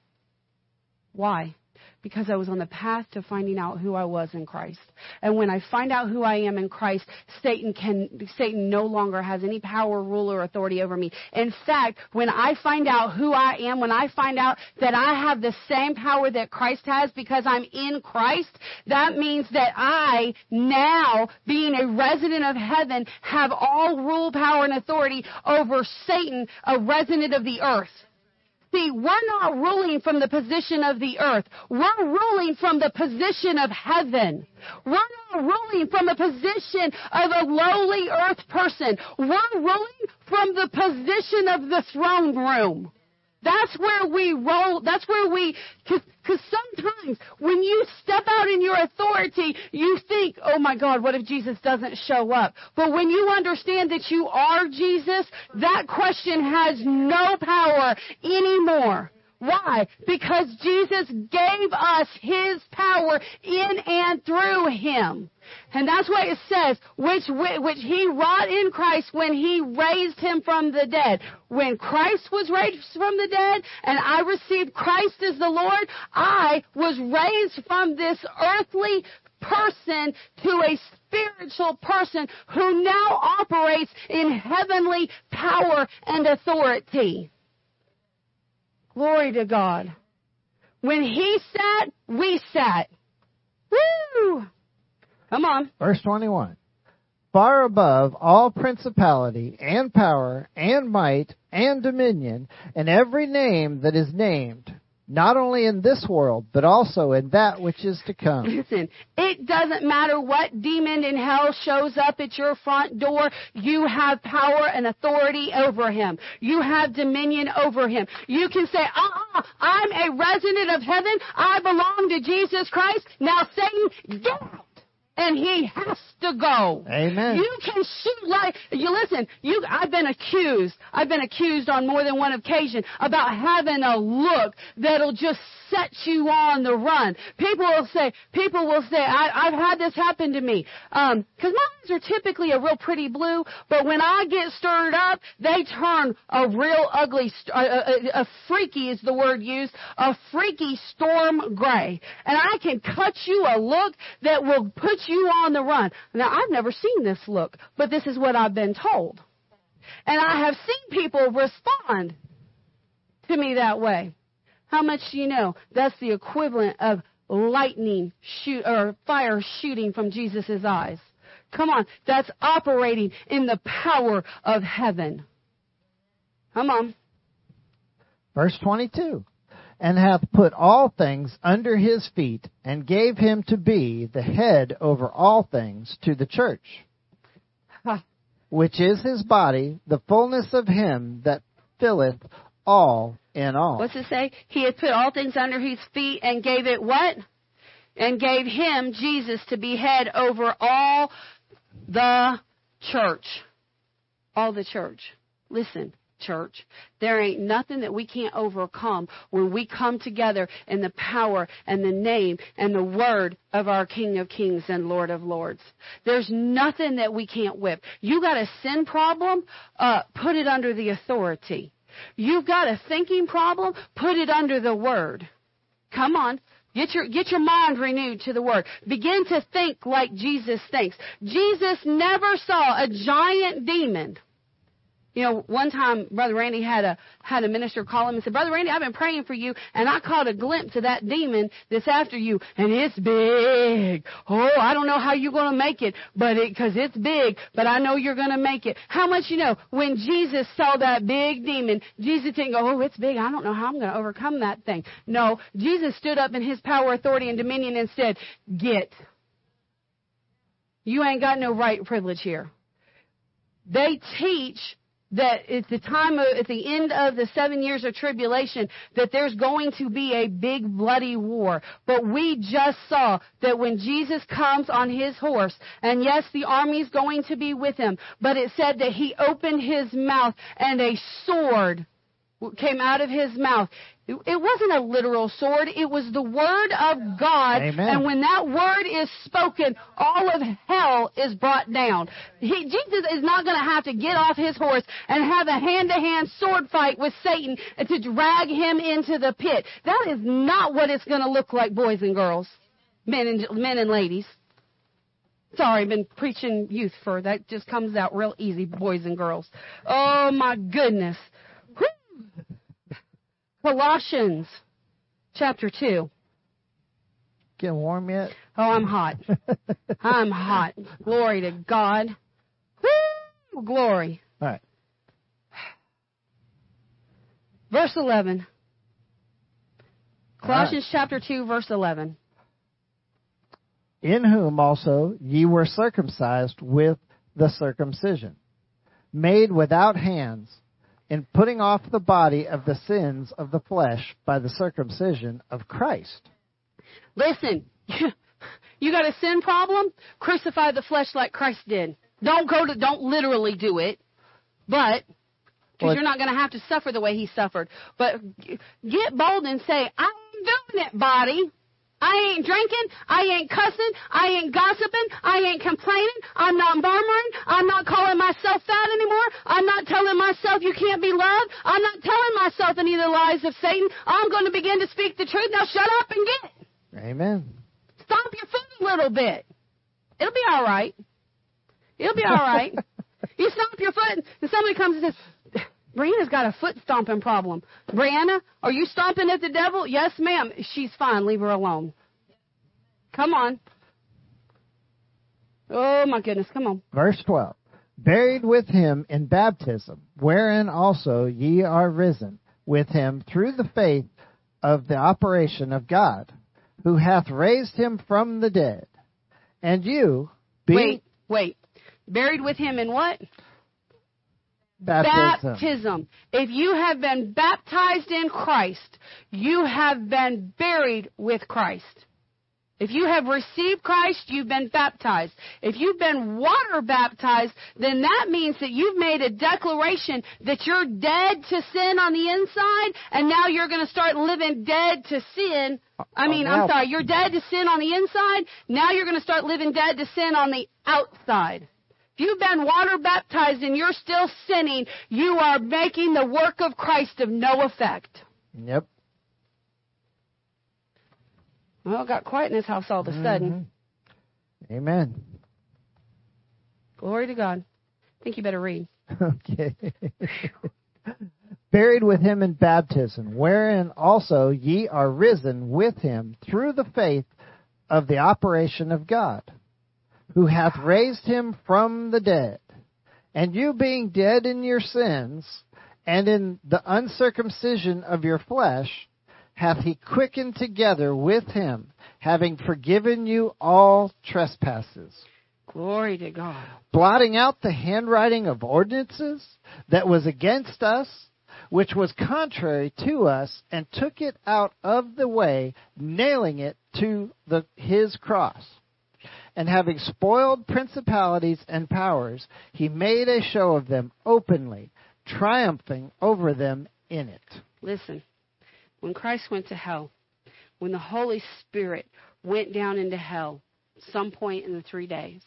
Why? Because I was on the path to finding out who I was in Christ. And when I find out who I am in Christ, Satan can, Satan no longer has any power, rule, or authority over me. In fact, when I find out who I am, when I find out that I have the same power that Christ has because I'm in Christ, that means that I now, being a resident of heaven, have all rule, power, and authority over Satan, a resident of the earth. See, we're not ruling from the position of the earth. We're ruling from the position of heaven. We're not ruling from the position of a lowly earth person. We're ruling from the position of the throne room. That's where we roll, that's where we, cause, cause sometimes when you step out in your authority, you think, oh my God, what if Jesus doesn't show up? But when you understand that you are Jesus, that question has no power anymore. Why? Because Jesus gave us His power in and through Him. And that's what it says, which, which He wrought in Christ when He raised Him from the dead. When Christ was raised from the dead and I received Christ as the Lord, I was raised from this earthly person to a spiritual person who now operates in heavenly power and authority. Glory to God. When he sat, we sat. Woo! Come on. Verse 21. Far above all principality and power and might and dominion and every name that is named not only in this world, but also in that which is to come. Listen, it doesn't matter what demon in hell shows up at your front door. You have power and authority over him. You have dominion over him. You can say, uh-uh, I'm a resident of heaven. I belong to Jesus Christ. Now Satan, get out and he has to go. Amen. You can shoot like you listen. You, I've been accused. I've been accused on more than one occasion about having a look that'll just set you on the run. People will say, people will say, I, have had this happen to me. Um, cause my eyes are typically a real pretty blue, but when I get stirred up, they turn a real ugly, a, a, a freaky is the word used, a freaky storm gray. And I can cut you a look that will put you on the run. Now I've never seen this look, but this is what I've been told. And I have seen people respond to me that way. How much do you know? That's the equivalent of lightning shoot or fire shooting from Jesus' eyes. Come on, that's operating in the power of heaven. Come on. Verse 22 And hath put all things under his feet, and gave him to be the head over all things to the church, which is his body, the fullness of him that filleth all in all. What's it say? He had put all things under his feet and gave it what? And gave him, Jesus, to be head over all the church. All the church. Listen, church. There ain't nothing that we can't overcome when we come together in the power and the name and the word of our King of Kings and Lord of Lords. There's nothing that we can't whip. You got a sin problem? Uh, put it under the authority. You've got a thinking problem? Put it under the word. Come on. Get your, get your mind renewed to the Word. Begin to think like Jesus thinks. Jesus never saw a giant demon. You know, one time Brother Randy had a had a minister call him and said, Brother Randy, I've been praying for you and I caught a glimpse of that demon that's after you and it's big. Oh, I don't know how you're gonna make it, but it cause it's big, but I know you're gonna make it. How much you know, when Jesus saw that big demon, Jesus didn't go, Oh, it's big, I don't know how I'm gonna overcome that thing. No, Jesus stood up in his power, authority, and dominion and said, Get. You ain't got no right privilege here. They teach that at the time of, at the end of the seven years of tribulation that there's going to be a big bloody war but we just saw that when jesus comes on his horse and yes the army's going to be with him but it said that he opened his mouth and a sword came out of his mouth. It wasn't a literal sword. It was the word of God. Amen. And when that word is spoken, all of hell is brought down. He, Jesus is not going to have to get off his horse and have a hand-to-hand sword fight with Satan to drag him into the pit. That is not what it's going to look like, boys and girls, men and men and ladies. Sorry, I've been preaching youth for that. Just comes out real easy, boys and girls. Oh my goodness. Whew. Colossians chapter 2. Getting warm yet? Oh, I'm hot. I'm hot. Glory to God. Woo! Glory. All right. Verse 11. Colossians chapter 2, verse 11. In whom also ye were circumcised with the circumcision, made without hands, in putting off the body of the sins of the flesh by the circumcision of Christ. Listen, you got a sin problem? Crucify the flesh like Christ did. Don't go to, don't literally do it, but, because Well, you're not going to have to suffer the way he suffered. But get bold and say, I'm doing it, body. I ain't drinking. I ain't cussing. I ain't gossiping. I ain't complaining. I'm not murmuring. I'm not calling myself fat anymore. I'm not telling myself you can't be loved. I'm not telling myself any of the lies of Satan. I'm going to begin to speak the truth. Now shut up and get it. Amen. Stomp your foot a little bit. It'll be all right. It'll be all right. you stomp your foot, and somebody comes and says, Brianna's got a foot stomping problem. Brianna, are you stomping at the devil? Yes, ma'am. She's fine. Leave her alone. Come on. Oh, my goodness. Come on. Verse 12. Buried with him in baptism, wherein also ye are risen with him through the faith of the operation of God, who hath raised him from the dead. And you, being Wait, wait. Buried with him in what? Baptism. baptism. If you have been baptized in Christ, you have been buried with Christ. If you have received Christ, you've been baptized. If you've been water baptized, then that means that you've made a declaration that you're dead to sin on the inside, and now you're going to start living dead to sin. I mean, I'm sorry, you're dead to sin on the inside, now you're going to start living dead to sin on the outside. If you've been water baptized and you're still sinning, you are making the work of Christ of no effect. Yep. Well, it got quiet in this house all of a sudden. Mhm. Amen. Glory to God. I think you better read. Okay. Buried with him in baptism, wherein also ye are risen with him through the faith of the operation of God, who hath raised him from the dead. And you being dead in your sins, and in the uncircumcision of your flesh, hath he quickened together with him, having forgiven you all trespasses. Glory to God. Blotting out the handwriting of ordinances that was against us, which was contrary to us, and took it out of the way, nailing it to the, his cross. And having spoiled principalities and powers, he made a show of them openly, triumphing over them in it. Listen, when Christ went to hell, when the Holy Spirit went down into hell, some point in the three days,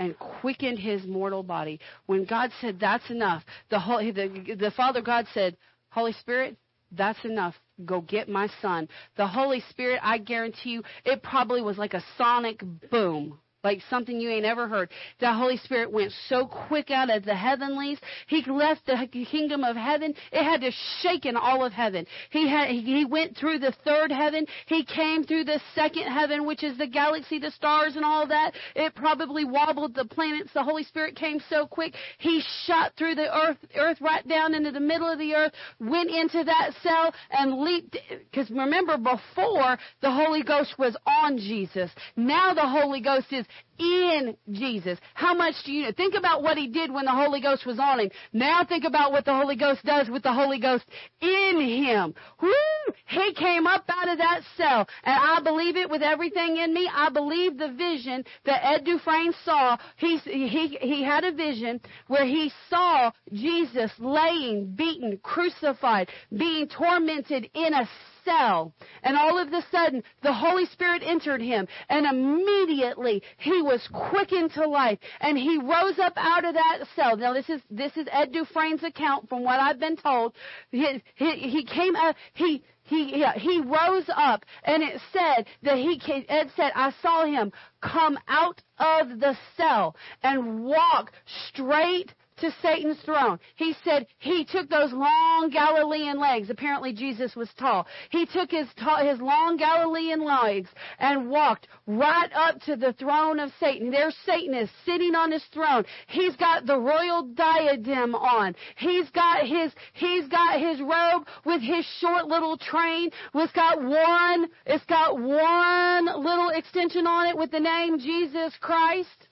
and quickened his mortal body, when God said, "That's enough," the, Holy, the, the Father God said, "Holy Spirit, that's enough. Go get my son." The Holy Spirit, I guarantee you, it probably was like a sonic boom like something you ain't ever heard. The Holy Spirit went so quick out of the heavenlies. He left the kingdom of heaven. It had to shake in all of heaven. He had he went through the third heaven. He came through the second heaven, which is the galaxy, the stars, and all that. It probably wobbled the planets. The Holy Spirit came so quick. He shot through the earth, earth right down into the middle of the earth, went into that cell and leaped. Because remember, before the Holy Ghost was on Jesus. Now the Holy Ghost is in Jesus. How much do you know? Think about what he did when the Holy Ghost was on him. Now think about what the Holy Ghost does with the Holy Ghost in him. Woo! He came up out of that cell, and I believe it with everything in me. I believe the vision that Ed Dufresne saw. He, he, he had a vision where he saw Jesus laying, beaten, crucified, being tormented in a cell. And all of a sudden, the Holy Spirit entered him, and immediately he was quickened to life, and he rose up out of that cell. Now, this is this is Ed Dufresne's account from what I've been told. He, he, he came up. He he he rose up and it said that he came, Ed said I saw him come out of the cell and walk straight to Satan's throne. He said he took those long Galilean legs. Apparently Jesus was tall. He took his his long Galilean legs and walked right up to the throne of Satan. There Satan is sitting on his throne. He's got the royal diadem on. He's got his he's got his robe with his short little train. It's got one it's got one little extension on it with the name Jesus Christ.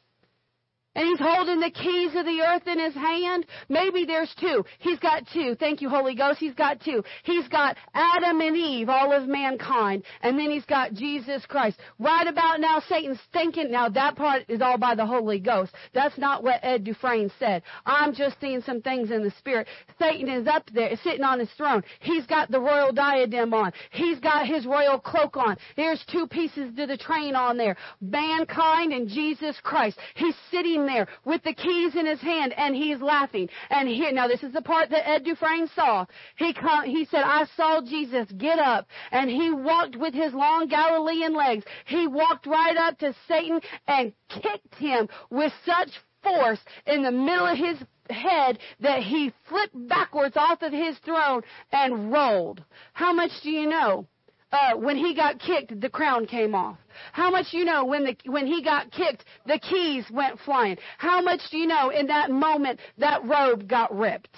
And he's holding the keys of the earth in his hand. Maybe there's two. He's got two. Thank you, Holy Ghost. He's got two. He's got Adam and Eve, all of mankind. And then he's got Jesus Christ. Right about now, Satan's thinking, now that part is all by the Holy Ghost. That's not what Ed Dufresne said. I'm just seeing some things in the spirit. Satan is up there, sitting on his throne. He's got the royal diadem on. He's got his royal cloak on. There's two pieces to the train on there. Mankind and Jesus Christ. He's sitting there with the keys in his hand and he's laughing. And here, now this is the part that Ed Dufresne saw. He come, he said, I saw Jesus get up and he walked with his long Galilean legs. He walked right up to Satan and kicked him with such force in the middle of his head that he flipped backwards off of his throne and rolled. How much do you know? Uh, when he got kicked, the crown came off? How much you know when the when he got kicked, the keys went flying? How much do you know in that moment that robe got ripped?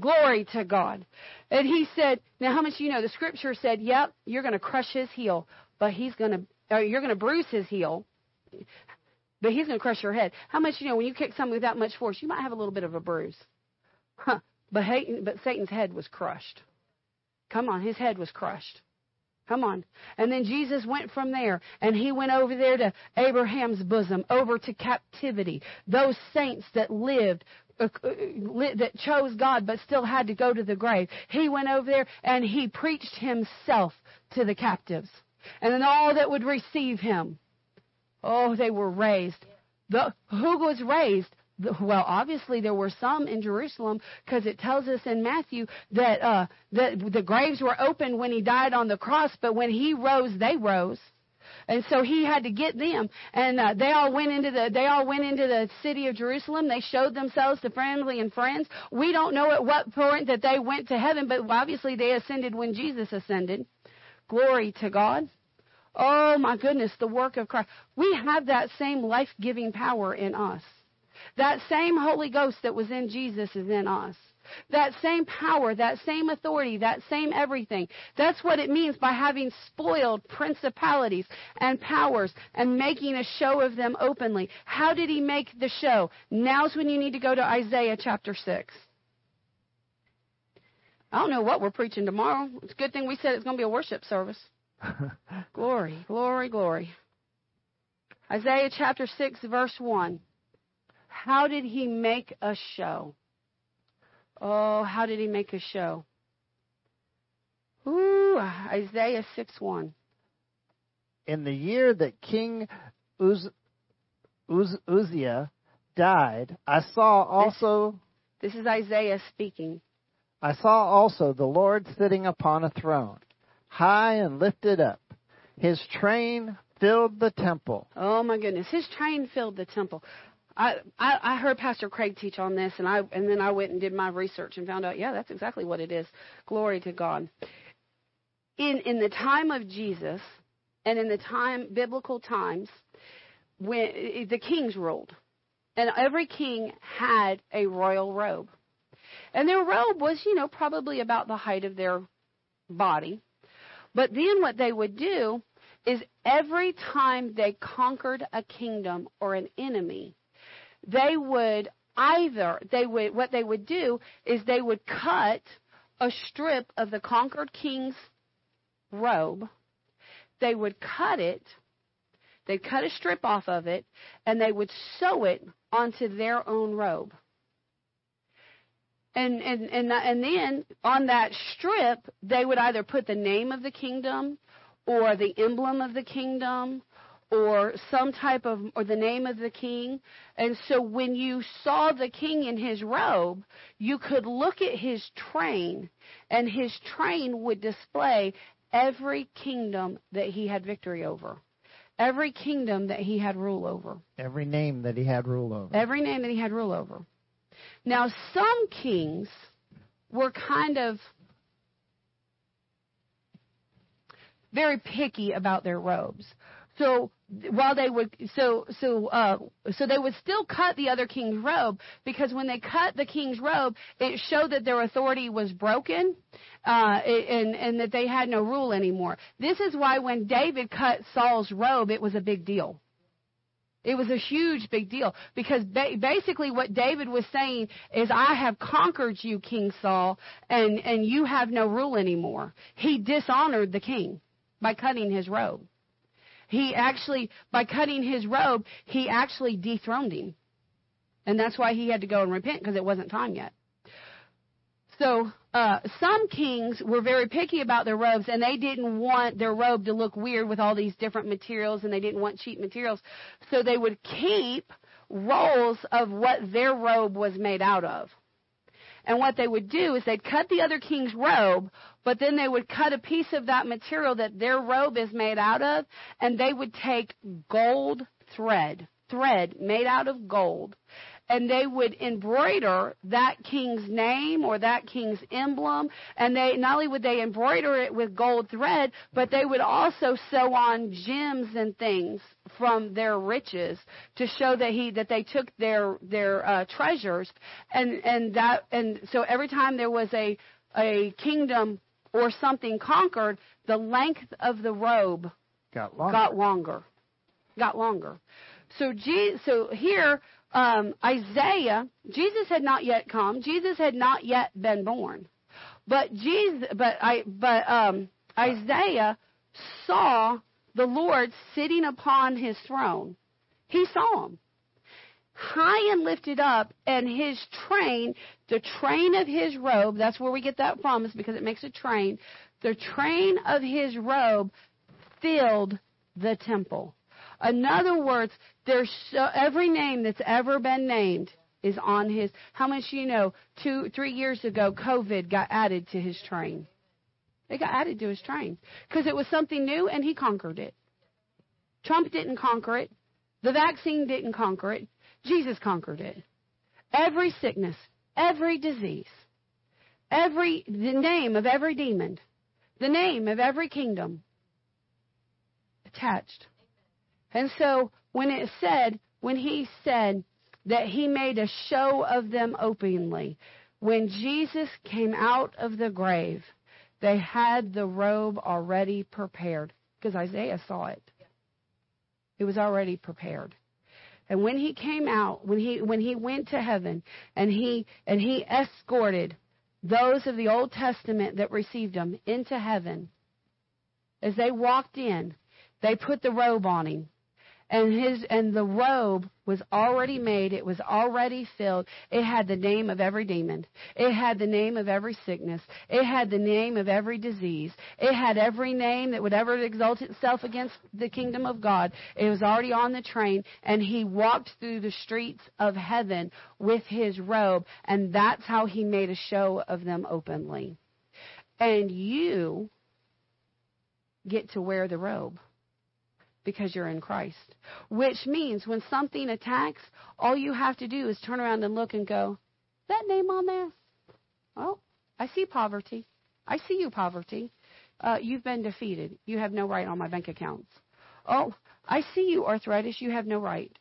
Glory to God. And he said, now how much do you know? The scripture said, yep, you're going to crush his heel, but he's going to, or you're going to bruise his heel, but he's going to crush your head. How much you know when you kick someone with that much force, you might have a little bit of a bruise. Huh. But, but Satan's head was crushed. Come on, his head was crushed. Come on. And then Jesus went from there and he went over there to Abraham's bosom, over to captivity. Those saints that lived uh, uh that chose God but still had to go to the grave. He went over there and he preached himself to the captives. And then all that would receive him, oh, they were raised. The, who was raised? Well, obviously there were some in Jerusalem because it tells us in Matthew that uh, that the graves were open when he died on the cross, but when he rose, they rose. And so he had to get them, and uh, they all went into the they all went into the city of Jerusalem. They showed themselves to family and friends. We don't know at what point that they went to heaven, but obviously they ascended when Jesus ascended. Glory to God. Oh my goodness, the work of Christ. We have that same life-giving power in us. That same Holy Ghost that was in Jesus is in us. That same power, that same authority, that same everything. That's what it means by having spoiled principalities and powers and making a show of them openly. How did he make the show? Now's when you need to go to Isaiah chapter 6. I don't know what we're preaching tomorrow. It's a good thing we said it's going to be a worship service. glory, glory, glory. Isaiah chapter 6, verse 1. How did he make a show? Oh, how did he make a show? Ooh, Isaiah 6 1. In the year that King Uz, Uz, Uzziah died, I saw also. This, this is Isaiah speaking. I saw also the Lord sitting upon a throne, high and lifted up. His train filled the temple. Oh my goodness, his train filled the temple. I, I I heard Pastor Craig teach on this, and I and then I went and did my research and found out, yeah, that's exactly what it is. Glory to God. In in the time of Jesus, and in the time biblical times, when the kings ruled, and every king had a royal robe, and their robe was, you know, probably about the height of their body. But then what they would do is every time they conquered a kingdom or an enemy, they would either they would what they would do is they would cut a strip of the conquered king's robe. They would cut it. They'd cut a strip off of it, and they would sew it onto their own robe. And and and and then on that strip, they would either put the name of the kingdom, or the emblem of the kingdom, or some type of or the name of the king. And so when you saw the king in his robe you could look at his train and his train would display every kingdom that he had victory over every kingdom that he had rule over every name that he had rule over. every name that he had rule over. Now some kings were kind of very picky about their robes so while they would so so uh so they would still cut the other king's robe because when they cut the king's robe it showed that their authority was broken uh and and that they had no rule anymore this is why when david cut saul's robe it was a big deal it was a huge big deal because ba- basically what David was saying is I have conquered you King Saul and and you have no rule anymore. He dishonored the king by cutting his robe. He actually, by cutting his robe, he actually dethroned him. And that's why he had to go and repent because it wasn't time yet. So, uh, some kings were very picky about their robes and they didn't want their robe to look weird with all these different materials and they didn't want cheap materials. So they would keep rolls of what their robe was made out of. And what they would do is they'd cut the other king's robe, but then they would cut a piece of that material that their robe is made out of, and they would take gold thread, thread made out of gold, and they would embroider that king's name or that king's emblem. And they not only would they embroider it with gold thread but they would also sew on gems and things from their riches to show that he that they took their their uh, treasures. And and that and so every time there was a a kingdom or something conquered the length of the robe got longer got longer got longer so Je- so here um, Isaiah, Jesus had not yet come. Jesus had not yet been born. But Jesus, but I, but um, Isaiah saw the Lord sitting upon his throne. He saw him high and lifted up, and his train, the train of his robe, that's where we get that from, is because it makes a train. The train of his robe filled the temple. In other words, there's so, every name that's ever been named is on his. How much you know? Two, three years ago, COVID got added to his train. It got added to his train because it was something new and he conquered it. Trump didn't conquer it. The vaccine didn't conquer it. Jesus conquered it. Every sickness, every disease, every the name of every demon, the name of every kingdom attached. And so when it said, when he said that he made a show of them openly, when Jesus came out of the grave, they had the robe already prepared because Isaiah saw it. It was already prepared. And when he came out, when he when he went to heaven and he and he escorted those of the Old Testament that received him into heaven, as they walked in, they put the robe on him and his and the robe was already made. It was already filled. It had the name of every demon. It had the name of every sickness. It had the name of every disease. It had every name that would ever exalt itself against the kingdom of god. It was already on the train and he walked through the streets of heaven with his robe and that's how he made a show of them openly. And you get to wear the robe because you're in Christ. Which means when something attacks, all you have to do is turn around and look and go, that name on there? Oh, I see poverty. I see you, poverty. Uh, you've been defeated. You have no right on my bank accounts. Oh, I see you, arthritis. You have no right.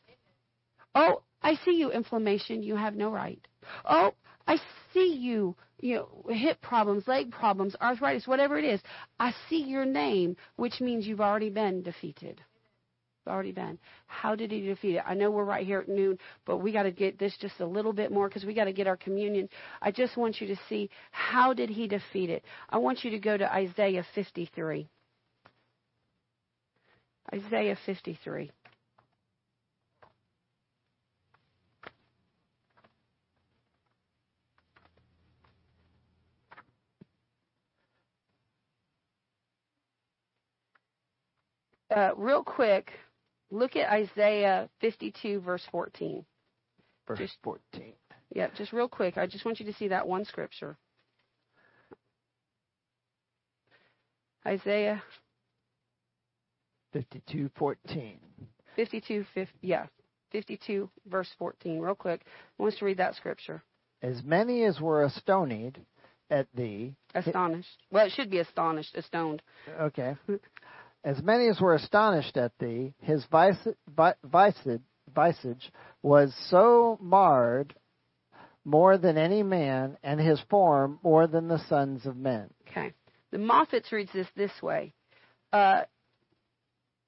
Oh, I see you, inflammation. You have no right. Oh, I see you, you know, hip problems, leg problems, arthritis, whatever it is. I see your name, which means you've already been defeated already been. How did he defeat it? I know we're right here at noon, but we got to get this just a little bit more because we got to get our communion. I just want you to see how did he defeat it. I want you to go to Isaiah 53. Isaiah 53. Uh, real quick, Look at Isaiah 52, verse 14. Verse just, 14. Yeah, just real quick. I just want you to see that one scripture. Isaiah 52, 14. 52, 50, yeah, 52, verse 14. Real quick. I want us to read that scripture. As many as were astonished at thee. Astonished. Well, it should be astonished, astoned. Okay. As many as were astonished at thee, his visage was so marred more than any man, and his form more than the sons of men. Okay. The Moffatt's reads this this way. Uh,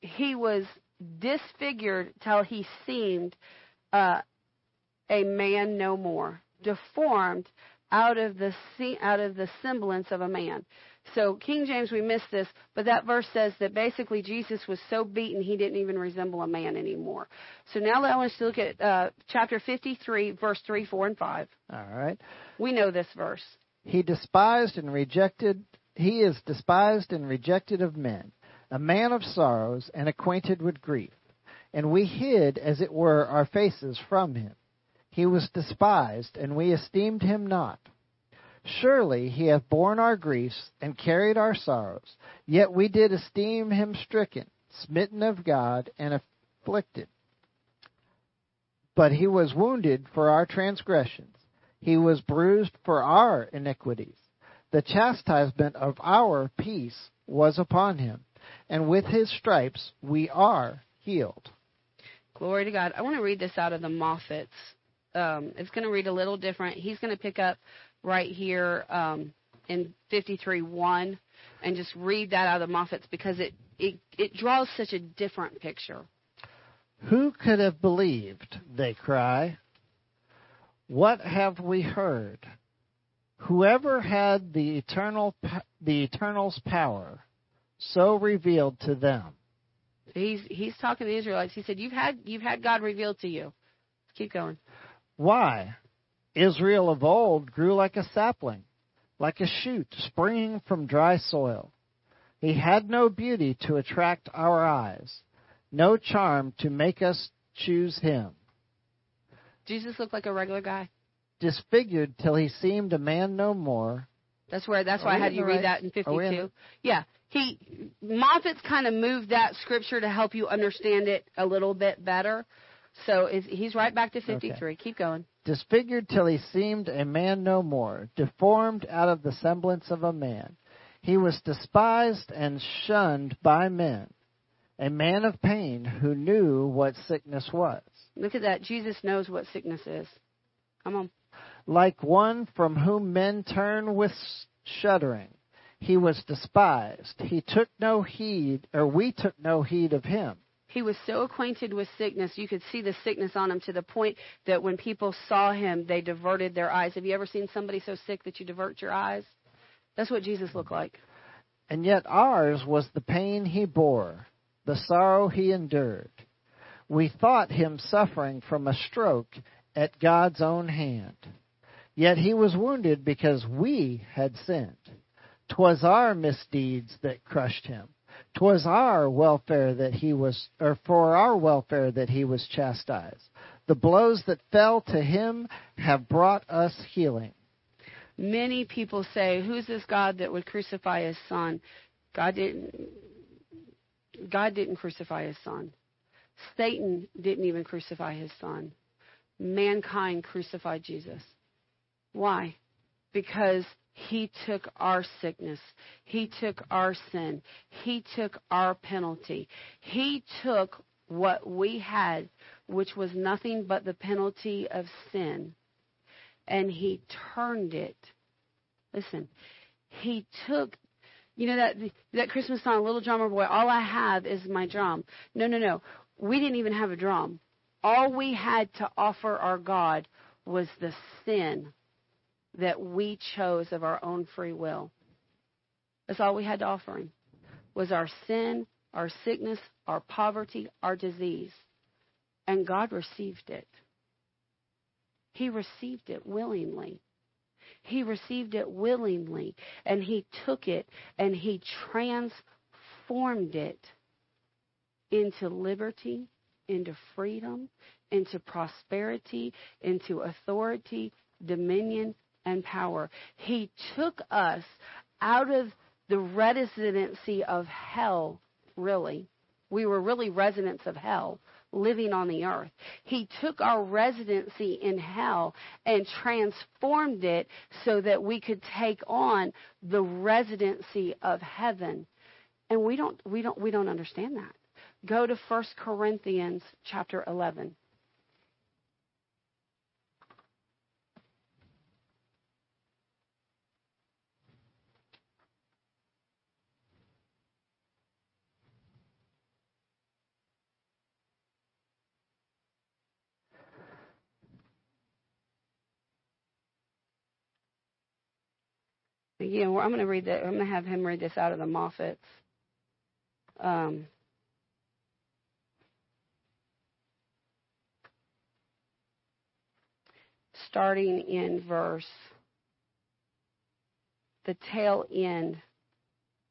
he was disfigured till he seemed uh, a man no more, deformed out of the out of the semblance of a man. So King James, we missed this, but that verse says that basically Jesus was so beaten he didn't even resemble a man anymore. So now I want us to look at uh, chapter 53, verse 3, 4, and 5. All right. We know this verse. He despised and rejected, he is despised and rejected of men, a man of sorrows and acquainted with grief. And we hid, as it were, our faces from him. He was despised, and we esteemed him not. Surely he hath borne our griefs and carried our sorrows. Yet we did esteem him stricken, smitten of God, and afflicted. But he was wounded for our transgressions, he was bruised for our iniquities. The chastisement of our peace was upon him, and with his stripes we are healed. Glory to God. I want to read this out of the Moffatt's. Um, it's going to read a little different. He's going to pick up right here um, in 53:1 and just read that out of the Moffatt's because it, it it draws such a different picture. Who could have believed? They cry. What have we heard? Whoever had the eternal the eternal's power, so revealed to them. He's he's talking to the Israelites. He said, "You've had you've had God revealed to you." Keep going. Why? Israel of old grew like a sapling, like a shoot springing from dry soil. He had no beauty to attract our eyes, no charm to make us choose him. Jesus looked like a regular guy. Disfigured till he seemed a man no more. That's where. That's why I had you read right? that in 52. Yeah, he Moffatt's kind of moved that scripture to help you understand it a little bit better. So is, he's right back to 53. Okay. Keep going. Disfigured till he seemed a man no more, deformed out of the semblance of a man. He was despised and shunned by men, a man of pain who knew what sickness was. Look at that. Jesus knows what sickness is. Come on. Like one from whom men turn with shuddering. He was despised. He took no heed, or we took no heed of him. He was so acquainted with sickness, you could see the sickness on him to the point that when people saw him, they diverted their eyes. Have you ever seen somebody so sick that you divert your eyes? That's what Jesus looked like. And yet ours was the pain he bore, the sorrow he endured. We thought him suffering from a stroke at God's own hand. Yet he was wounded because we had sinned. 'Twas our misdeeds that crushed him. 'Twas our welfare that he was, or for our welfare that he was chastised. The blows that fell to him have brought us healing. Many people say, "Who's this God that would crucify his son?" God didn't. God didn't crucify his son. Satan didn't even crucify his son. Mankind crucified Jesus. Why? Because he took our sickness. He took our sin. He took our penalty. He took what we had, which was nothing but the penalty of sin, and he turned it. Listen, he took you know that that Christmas song, Little Drummer Boy, all I have is my drum. No, no, no. We didn't even have a drum. All we had to offer our God was the sin that we chose of our own free will. That's all we had to offer him. Was our sin, our sickness, our poverty, our disease. And God received it. He received it willingly. He received it willingly and he took it and he transformed it into liberty, into freedom, into prosperity, into authority, dominion, and power. He took us out of the residency of hell, really. We were really residents of hell living on the earth. He took our residency in hell and transformed it so that we could take on the residency of heaven. And we don't we don't we don't understand that. Go to 1 Corinthians chapter 11. Again, I'm going to read that. I'm going to have him read this out of the Moffatt's. Um, starting in verse, the tail end,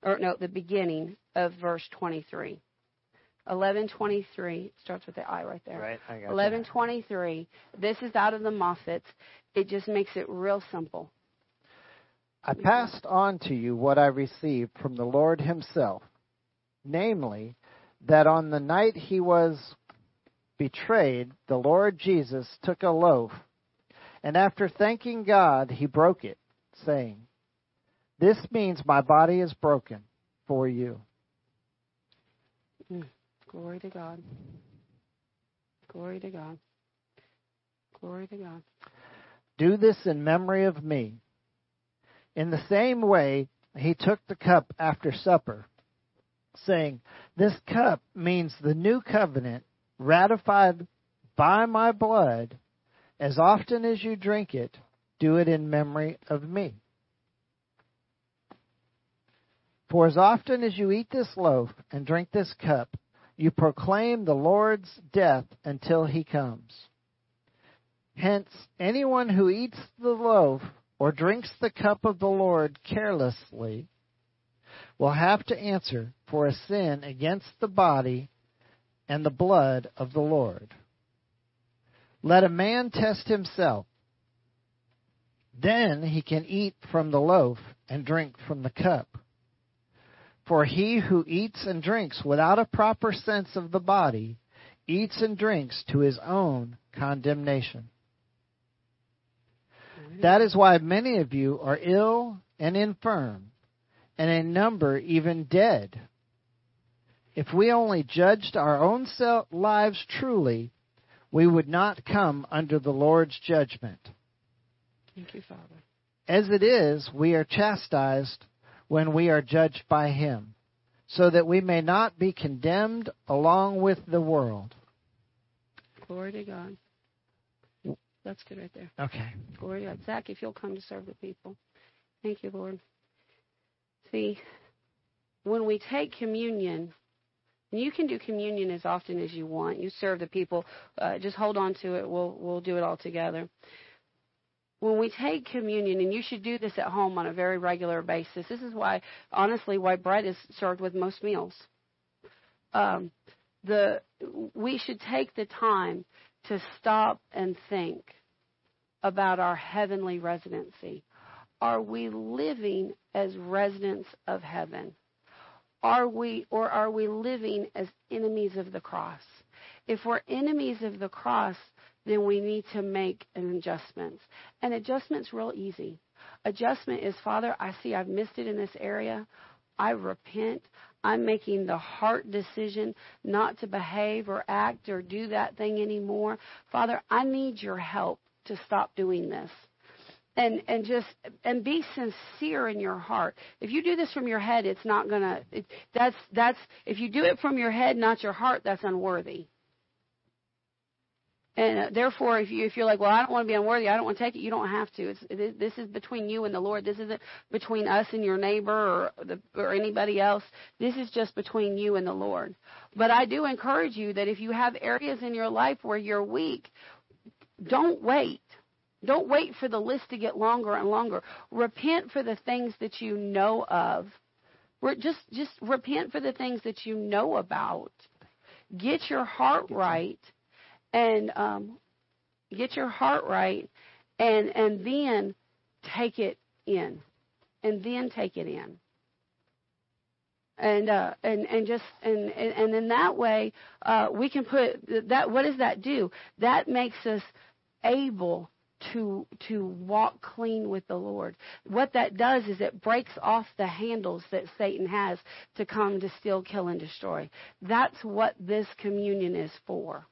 or no, the beginning of verse 23. 1123 starts with the I right there. Right, I got 1123. This is out of the Moffatt's. It just makes it real simple. I passed on to you what I received from the Lord Himself, namely, that on the night He was betrayed, the Lord Jesus took a loaf, and after thanking God, He broke it, saying, This means my body is broken for you. Mm. Glory to God. Glory to God. Glory to God. Do this in memory of me. In the same way, he took the cup after supper, saying, This cup means the new covenant ratified by my blood. As often as you drink it, do it in memory of me. For as often as you eat this loaf and drink this cup, you proclaim the Lord's death until he comes. Hence, anyone who eats the loaf or drinks the cup of the Lord carelessly will have to answer for a sin against the body and the blood of the Lord. Let a man test himself. Then he can eat from the loaf and drink from the cup. For he who eats and drinks without a proper sense of the body eats and drinks to his own condemnation. That is why many of you are ill and infirm, and a number even dead. If we only judged our own lives truly, we would not come under the Lord's judgment. Thank you, Father. As it is, we are chastised when we are judged by Him, so that we may not be condemned along with the world. Glory to God. That's good right there. Okay. Glory to God. Zach, if you'll come to serve the people. Thank you, Lord. See, when we take communion, you can do communion as often as you want. You serve the people. Uh, just hold on to it. We'll we'll do it all together. When we take communion, and you should do this at home on a very regular basis. This is why, honestly, why bread is served with most meals. Um, the we should take the time to stop and think about our heavenly residency. Are we living as residents of heaven? Are we, or are we living as enemies of the cross? If we're enemies of the cross, then we need to make an adjustments. And adjustment's real easy. Adjustment is, Father, I see I've missed it in this area. I repent. I'm making the heart decision not to behave or act or do that thing anymore. Father, I need your help to stop doing this and and just and be sincere in your heart. If you do this from your head, it's not gonna. It, that's that's if you do it from your head, not your heart. That's unworthy. And uh, therefore, if you if you're like, well, I don't want to be unworthy, I don't want to take it. You don't have to. It's it, this is between you and the Lord. This isn't between us and your neighbor or the or anybody else. This is just between you and the Lord. But I do encourage you that if you have areas in your life where you're weak, don't wait don't wait for the list to get longer and longer. Repent for the things that you know of. Just, just repent for the things that you know about. Get your heart right, and um, get your heart right, and and then take it in, and then take it in and uh, and and just and and in that way uh, we can put that. What does that do? That makes us able to to walk clean with the Lord. What that does is it breaks off the handles that Satan has to come to steal, kill, and destroy. That's what this communion is for.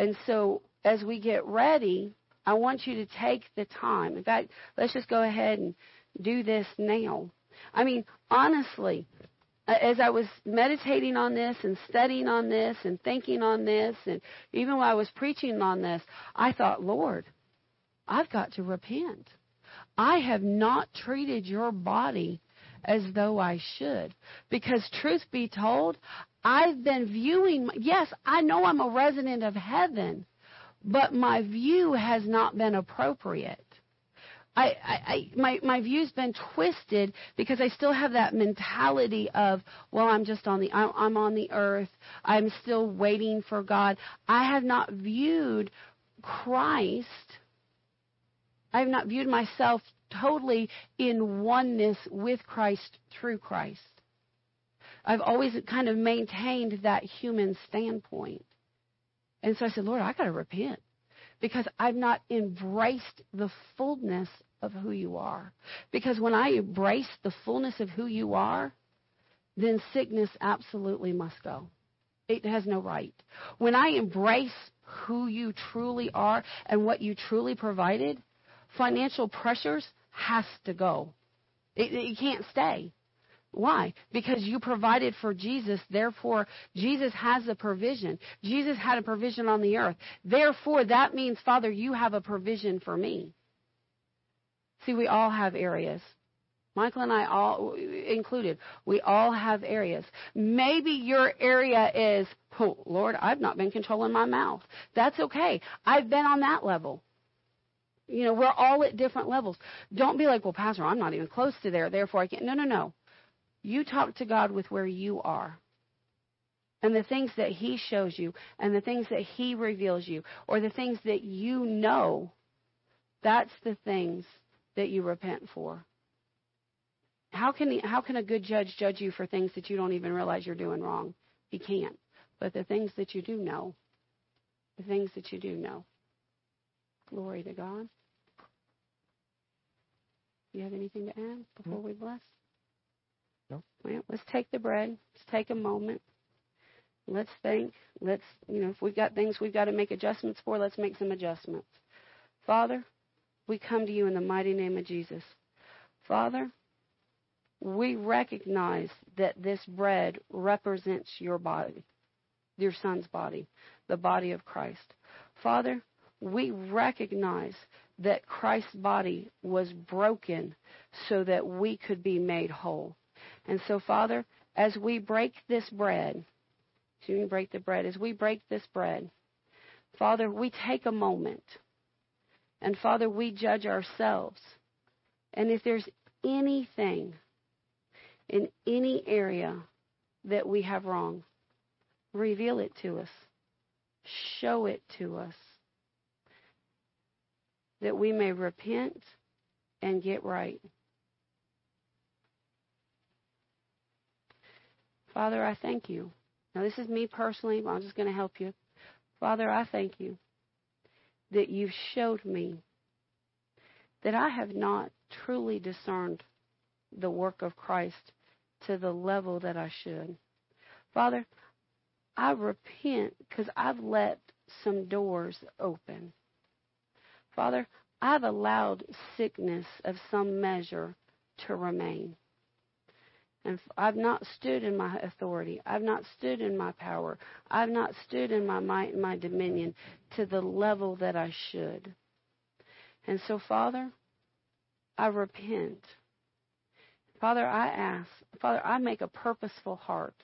And so as we get ready, I want you to take the time. In fact, let's just go ahead and do this now. I mean, honestly, as I was meditating on this and studying on this and thinking on this, and even while I was preaching on this, I thought, Lord, I've got to repent. I have not treated your body as though I should. Because truth be told, I've been viewing, yes, I know I'm a resident of heaven, but my view has not been appropriate. I, I, I, my my view's been twisted because I still have that mentality of well I'm just on the I'm, I'm on the earth I'm still waiting for God. I have not viewed Christ I have not viewed myself totally in oneness with Christ through Christ. I've always kind of maintained that human standpoint. And so I said, Lord, I got to repent because I've not embraced the fullness of who you are. Because when I embrace the fullness of who you are, then sickness absolutely must go. It has no right. When I embrace who you truly are and what you truly provided, financial pressures has to go. It, it can't stay. Why? Because you provided for Jesus, therefore, Jesus has a provision. Jesus had a provision on the earth. Therefore, that means, Father, you have a provision for me. See, we all have areas. Michael and I all included. We all have areas. Maybe your area is, oh, Lord, I've not been controlling my mouth. That's okay. I've been on that level. You know, we're all at different levels. Don't be like, well, Pastor, I'm not even close to there, therefore I can't. No, no, no. You talk to God with where you are. And the things that He shows you, and the things that He reveals you, or the things that you know, that's the things that you repent for. how can he, how can a good judge judge you for things that you don't even realize you're doing wrong? He can't. But the things that you do know, the things that you do know. Glory to God. You have anything to add before we bless? Well, let's take the bread. Let's take a moment. Let's think. Let's, you know, if we've got things we've got to make adjustments for, let's make some adjustments. Father, we come to you in the mighty name of Jesus. Father, we recognize that this bread represents your body, your son's body, the body of Christ. Father, we recognize that Christ's body was broken so that we could be made whole. And so, Father, as we break this bread, so you break the bread, as we break this bread, Father, we take a moment. And Father, we judge ourselves. And if there's anything in any area that we have wrong, reveal it to us. Show it to us. That we may repent and get right. Father, I thank you. Now, this is me personally, but I'm just going to help you. Father, I thank you that you've showed me that I have not truly discerned the work of Christ to the level that I should. Father, I repent because I've let some doors open. Father, I've allowed sickness of some measure to remain. And I've not stood in my authority. I've not stood in my power. I've not stood in my might and my dominion to the level that I should. And so, Father, I repent. Father, I ask, Father, I make a purposeful heart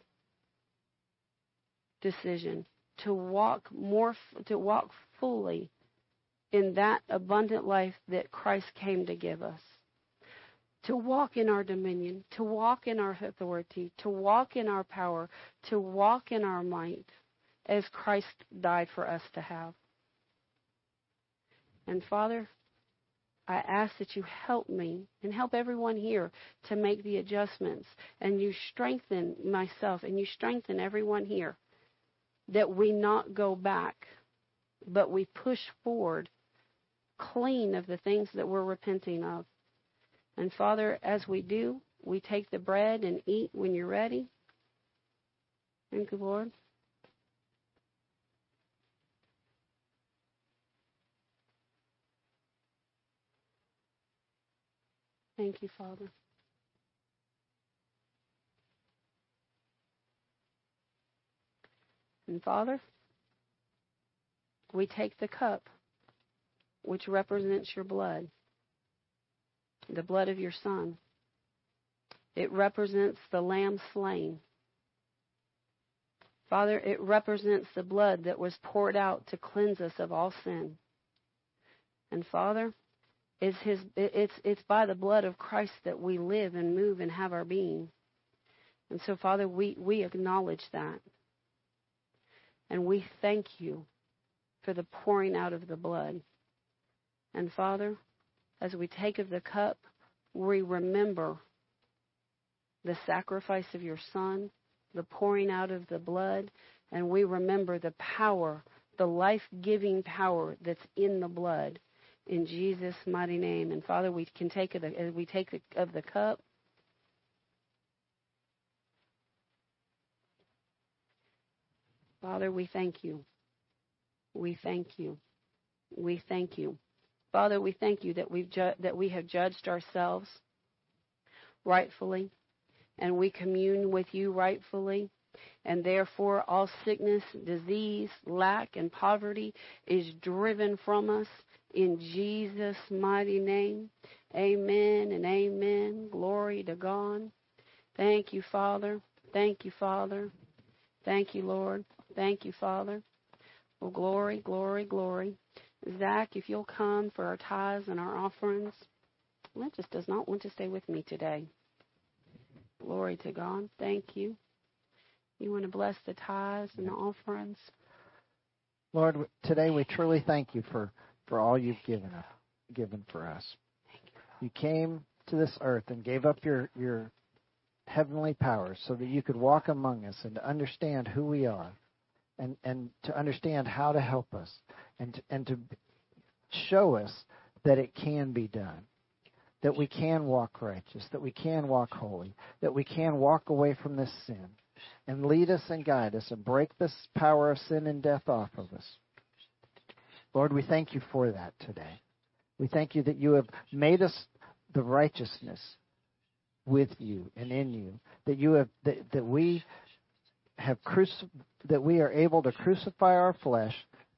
decision to walk more, to walk fully in that abundant life that Christ came to give us. To walk in our dominion, to walk in our authority, to walk in our power, to walk in our might, as Christ died for us to have. And Father, I ask that you help me and help everyone here to make the adjustments and you strengthen myself and you strengthen everyone here that we not go back, but we push forward clean of the things that we're repenting of. And Father, as we do, we take the bread and eat when you're ready. Thank you, Lord. Thank you, Father. And Father, we take the cup, which represents your blood, the blood of your Son. It represents the lamb slain. Father, it represents the blood that was poured out to cleanse us of all sin. And Father, it's his it's it's by the blood of Christ that we live and move and have our being. And so Father, we we acknowledge that. And we thank you for the pouring out of the blood. And Father, as we take of the cup, we remember the sacrifice of your Son, the pouring out of the blood, and we remember the power, the life giving power that's in the blood. In Jesus' mighty name. And Father, we can take of the, we take of the cup. Father, we thank you. We thank you. We thank you. Father, we thank you that we've ju- that we have judged ourselves rightfully and we commune with you rightfully and therefore all sickness, disease, lack and poverty is driven from us in Jesus mighty name. Amen and amen. Glory to God. Thank you, Father. Thank you, Father. Thank you, Lord. Thank you, Father. Well, glory, glory, glory. Zach, if you'll come for our tithes and our offerings. That just does not want to stay with me today. Glory to God. Thank you. You want to bless the tithes and the offerings? Lord, today we truly thank you for, for all you've given given for us. You. You came to this earth and gave up your, your heavenly powers so that you could walk among us and to understand who we are and, and to understand how to help us and to, and to show us that it can be done. That we can walk righteous, that we can walk holy, that we can walk away from this sin and lead us and guide us and break this power of sin and death off of us. Lord, we thank you for that today. We thank you that you have made us the righteousness with you and in you. That you have that, that we have cruci- that we are able to crucify our flesh,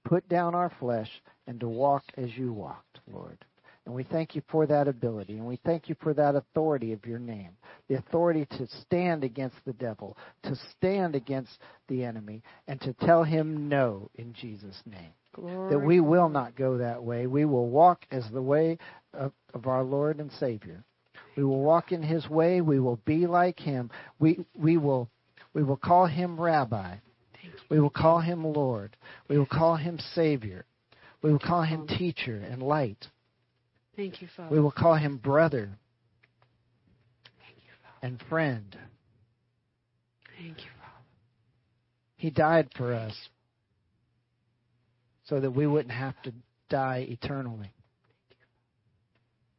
put down our flesh, and to walk as you walked, Lord. And we thank you for that ability, and we thank you for that authority of your name the authority to stand against the devil, to stand against the enemy, and to tell him no in Jesus' name. Glory. That we will not go that way. We will walk as the way of, of our Lord and Savior. We will walk in his way. We will be like him. We, we, will, we will call him Rabbi. We will call him Lord. We will call him Savior. We will call him teacher and light. Thank you, Father. We will call him brother Thank you, Father. and friend. Thank you, Father. He died for us so that we wouldn't have to die eternally.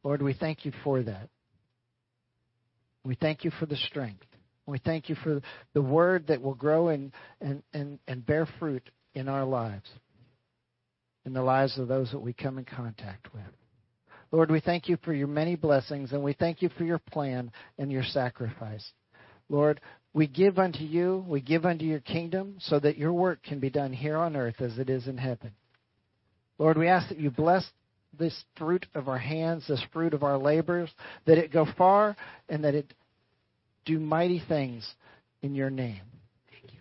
Lord, we thank you for that. We thank you for the strength. We thank you for the word that will grow and, and, and, and bear fruit in our lives, in the lives of those that we come in contact with. Lord, we thank you for your many blessings, and we thank you for your plan and your sacrifice. Lord, we give unto you, we give unto your kingdom, so that your work can be done here on earth as it is in heaven. Lord, we ask that you bless this fruit of our hands, this fruit of our labors, that it go far and that it do mighty things in your name. Thank you.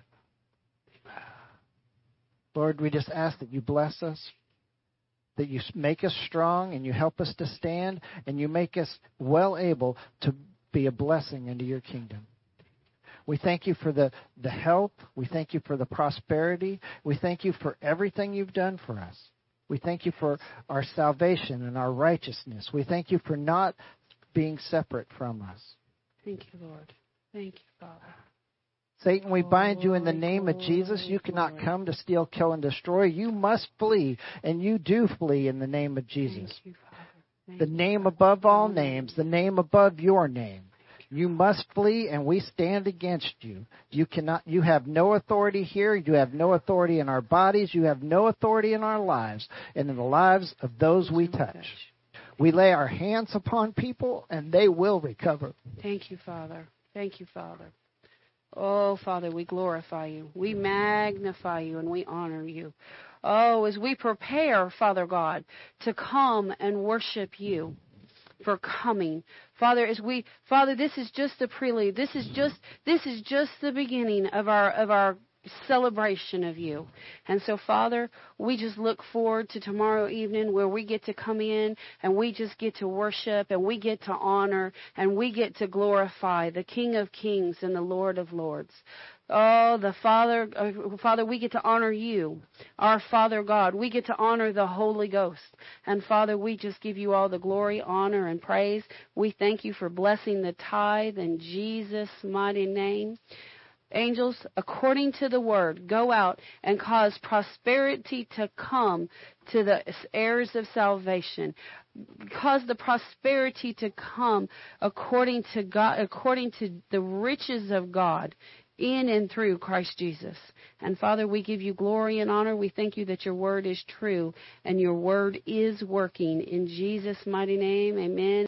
Lord, we just ask that you bless us, that you make us strong and you help us to stand, and you make us well able to be a blessing into your kingdom. We thank you for the, the help. We thank you for the prosperity. We thank you for everything you've done for us. We thank you for our salvation and our righteousness. We thank you for not being separate from us. Thank you, Lord. Thank you, Father. Satan, we bind you in the name of Jesus. You cannot come to steal, kill, and destroy. You must flee, and you do flee in the name of Jesus. Thank you, The name above all names, the name above your name. You must flee, and we stand against you. You cannot. You have no authority here. You have no authority in our bodies. You have no authority in our lives, and in the lives of those we touch. We lay our hands upon people, and they will recover. Thank you, Father. Thank you, Father. Oh, Father, we glorify you. We magnify you and we honor you. Oh, as we prepare, Father God, to come and worship you for coming. Father, as we Father, this is just the prelude. This is just this is just the beginning of our of our celebration of you. And so, Father, we just look forward to tomorrow evening where we get to come in and we just get to worship and we get to honor and we get to glorify the King of Kings and the Lord of Lords. Oh, the Father, uh, Father, we get to honor you, our Father God. We get to honor the Holy Ghost. And Father, we just give you all the glory, honor, and praise. We thank you for blessing the tithe in Jesus' mighty name. Angels, according to the word, go out and cause prosperity to come to the heirs of salvation. Cause the prosperity to come according to God, according to the riches of God in and through Christ Jesus. And Father, we give you glory and honor. We thank you that your word is true and your word is working. In Jesus' mighty name, amen.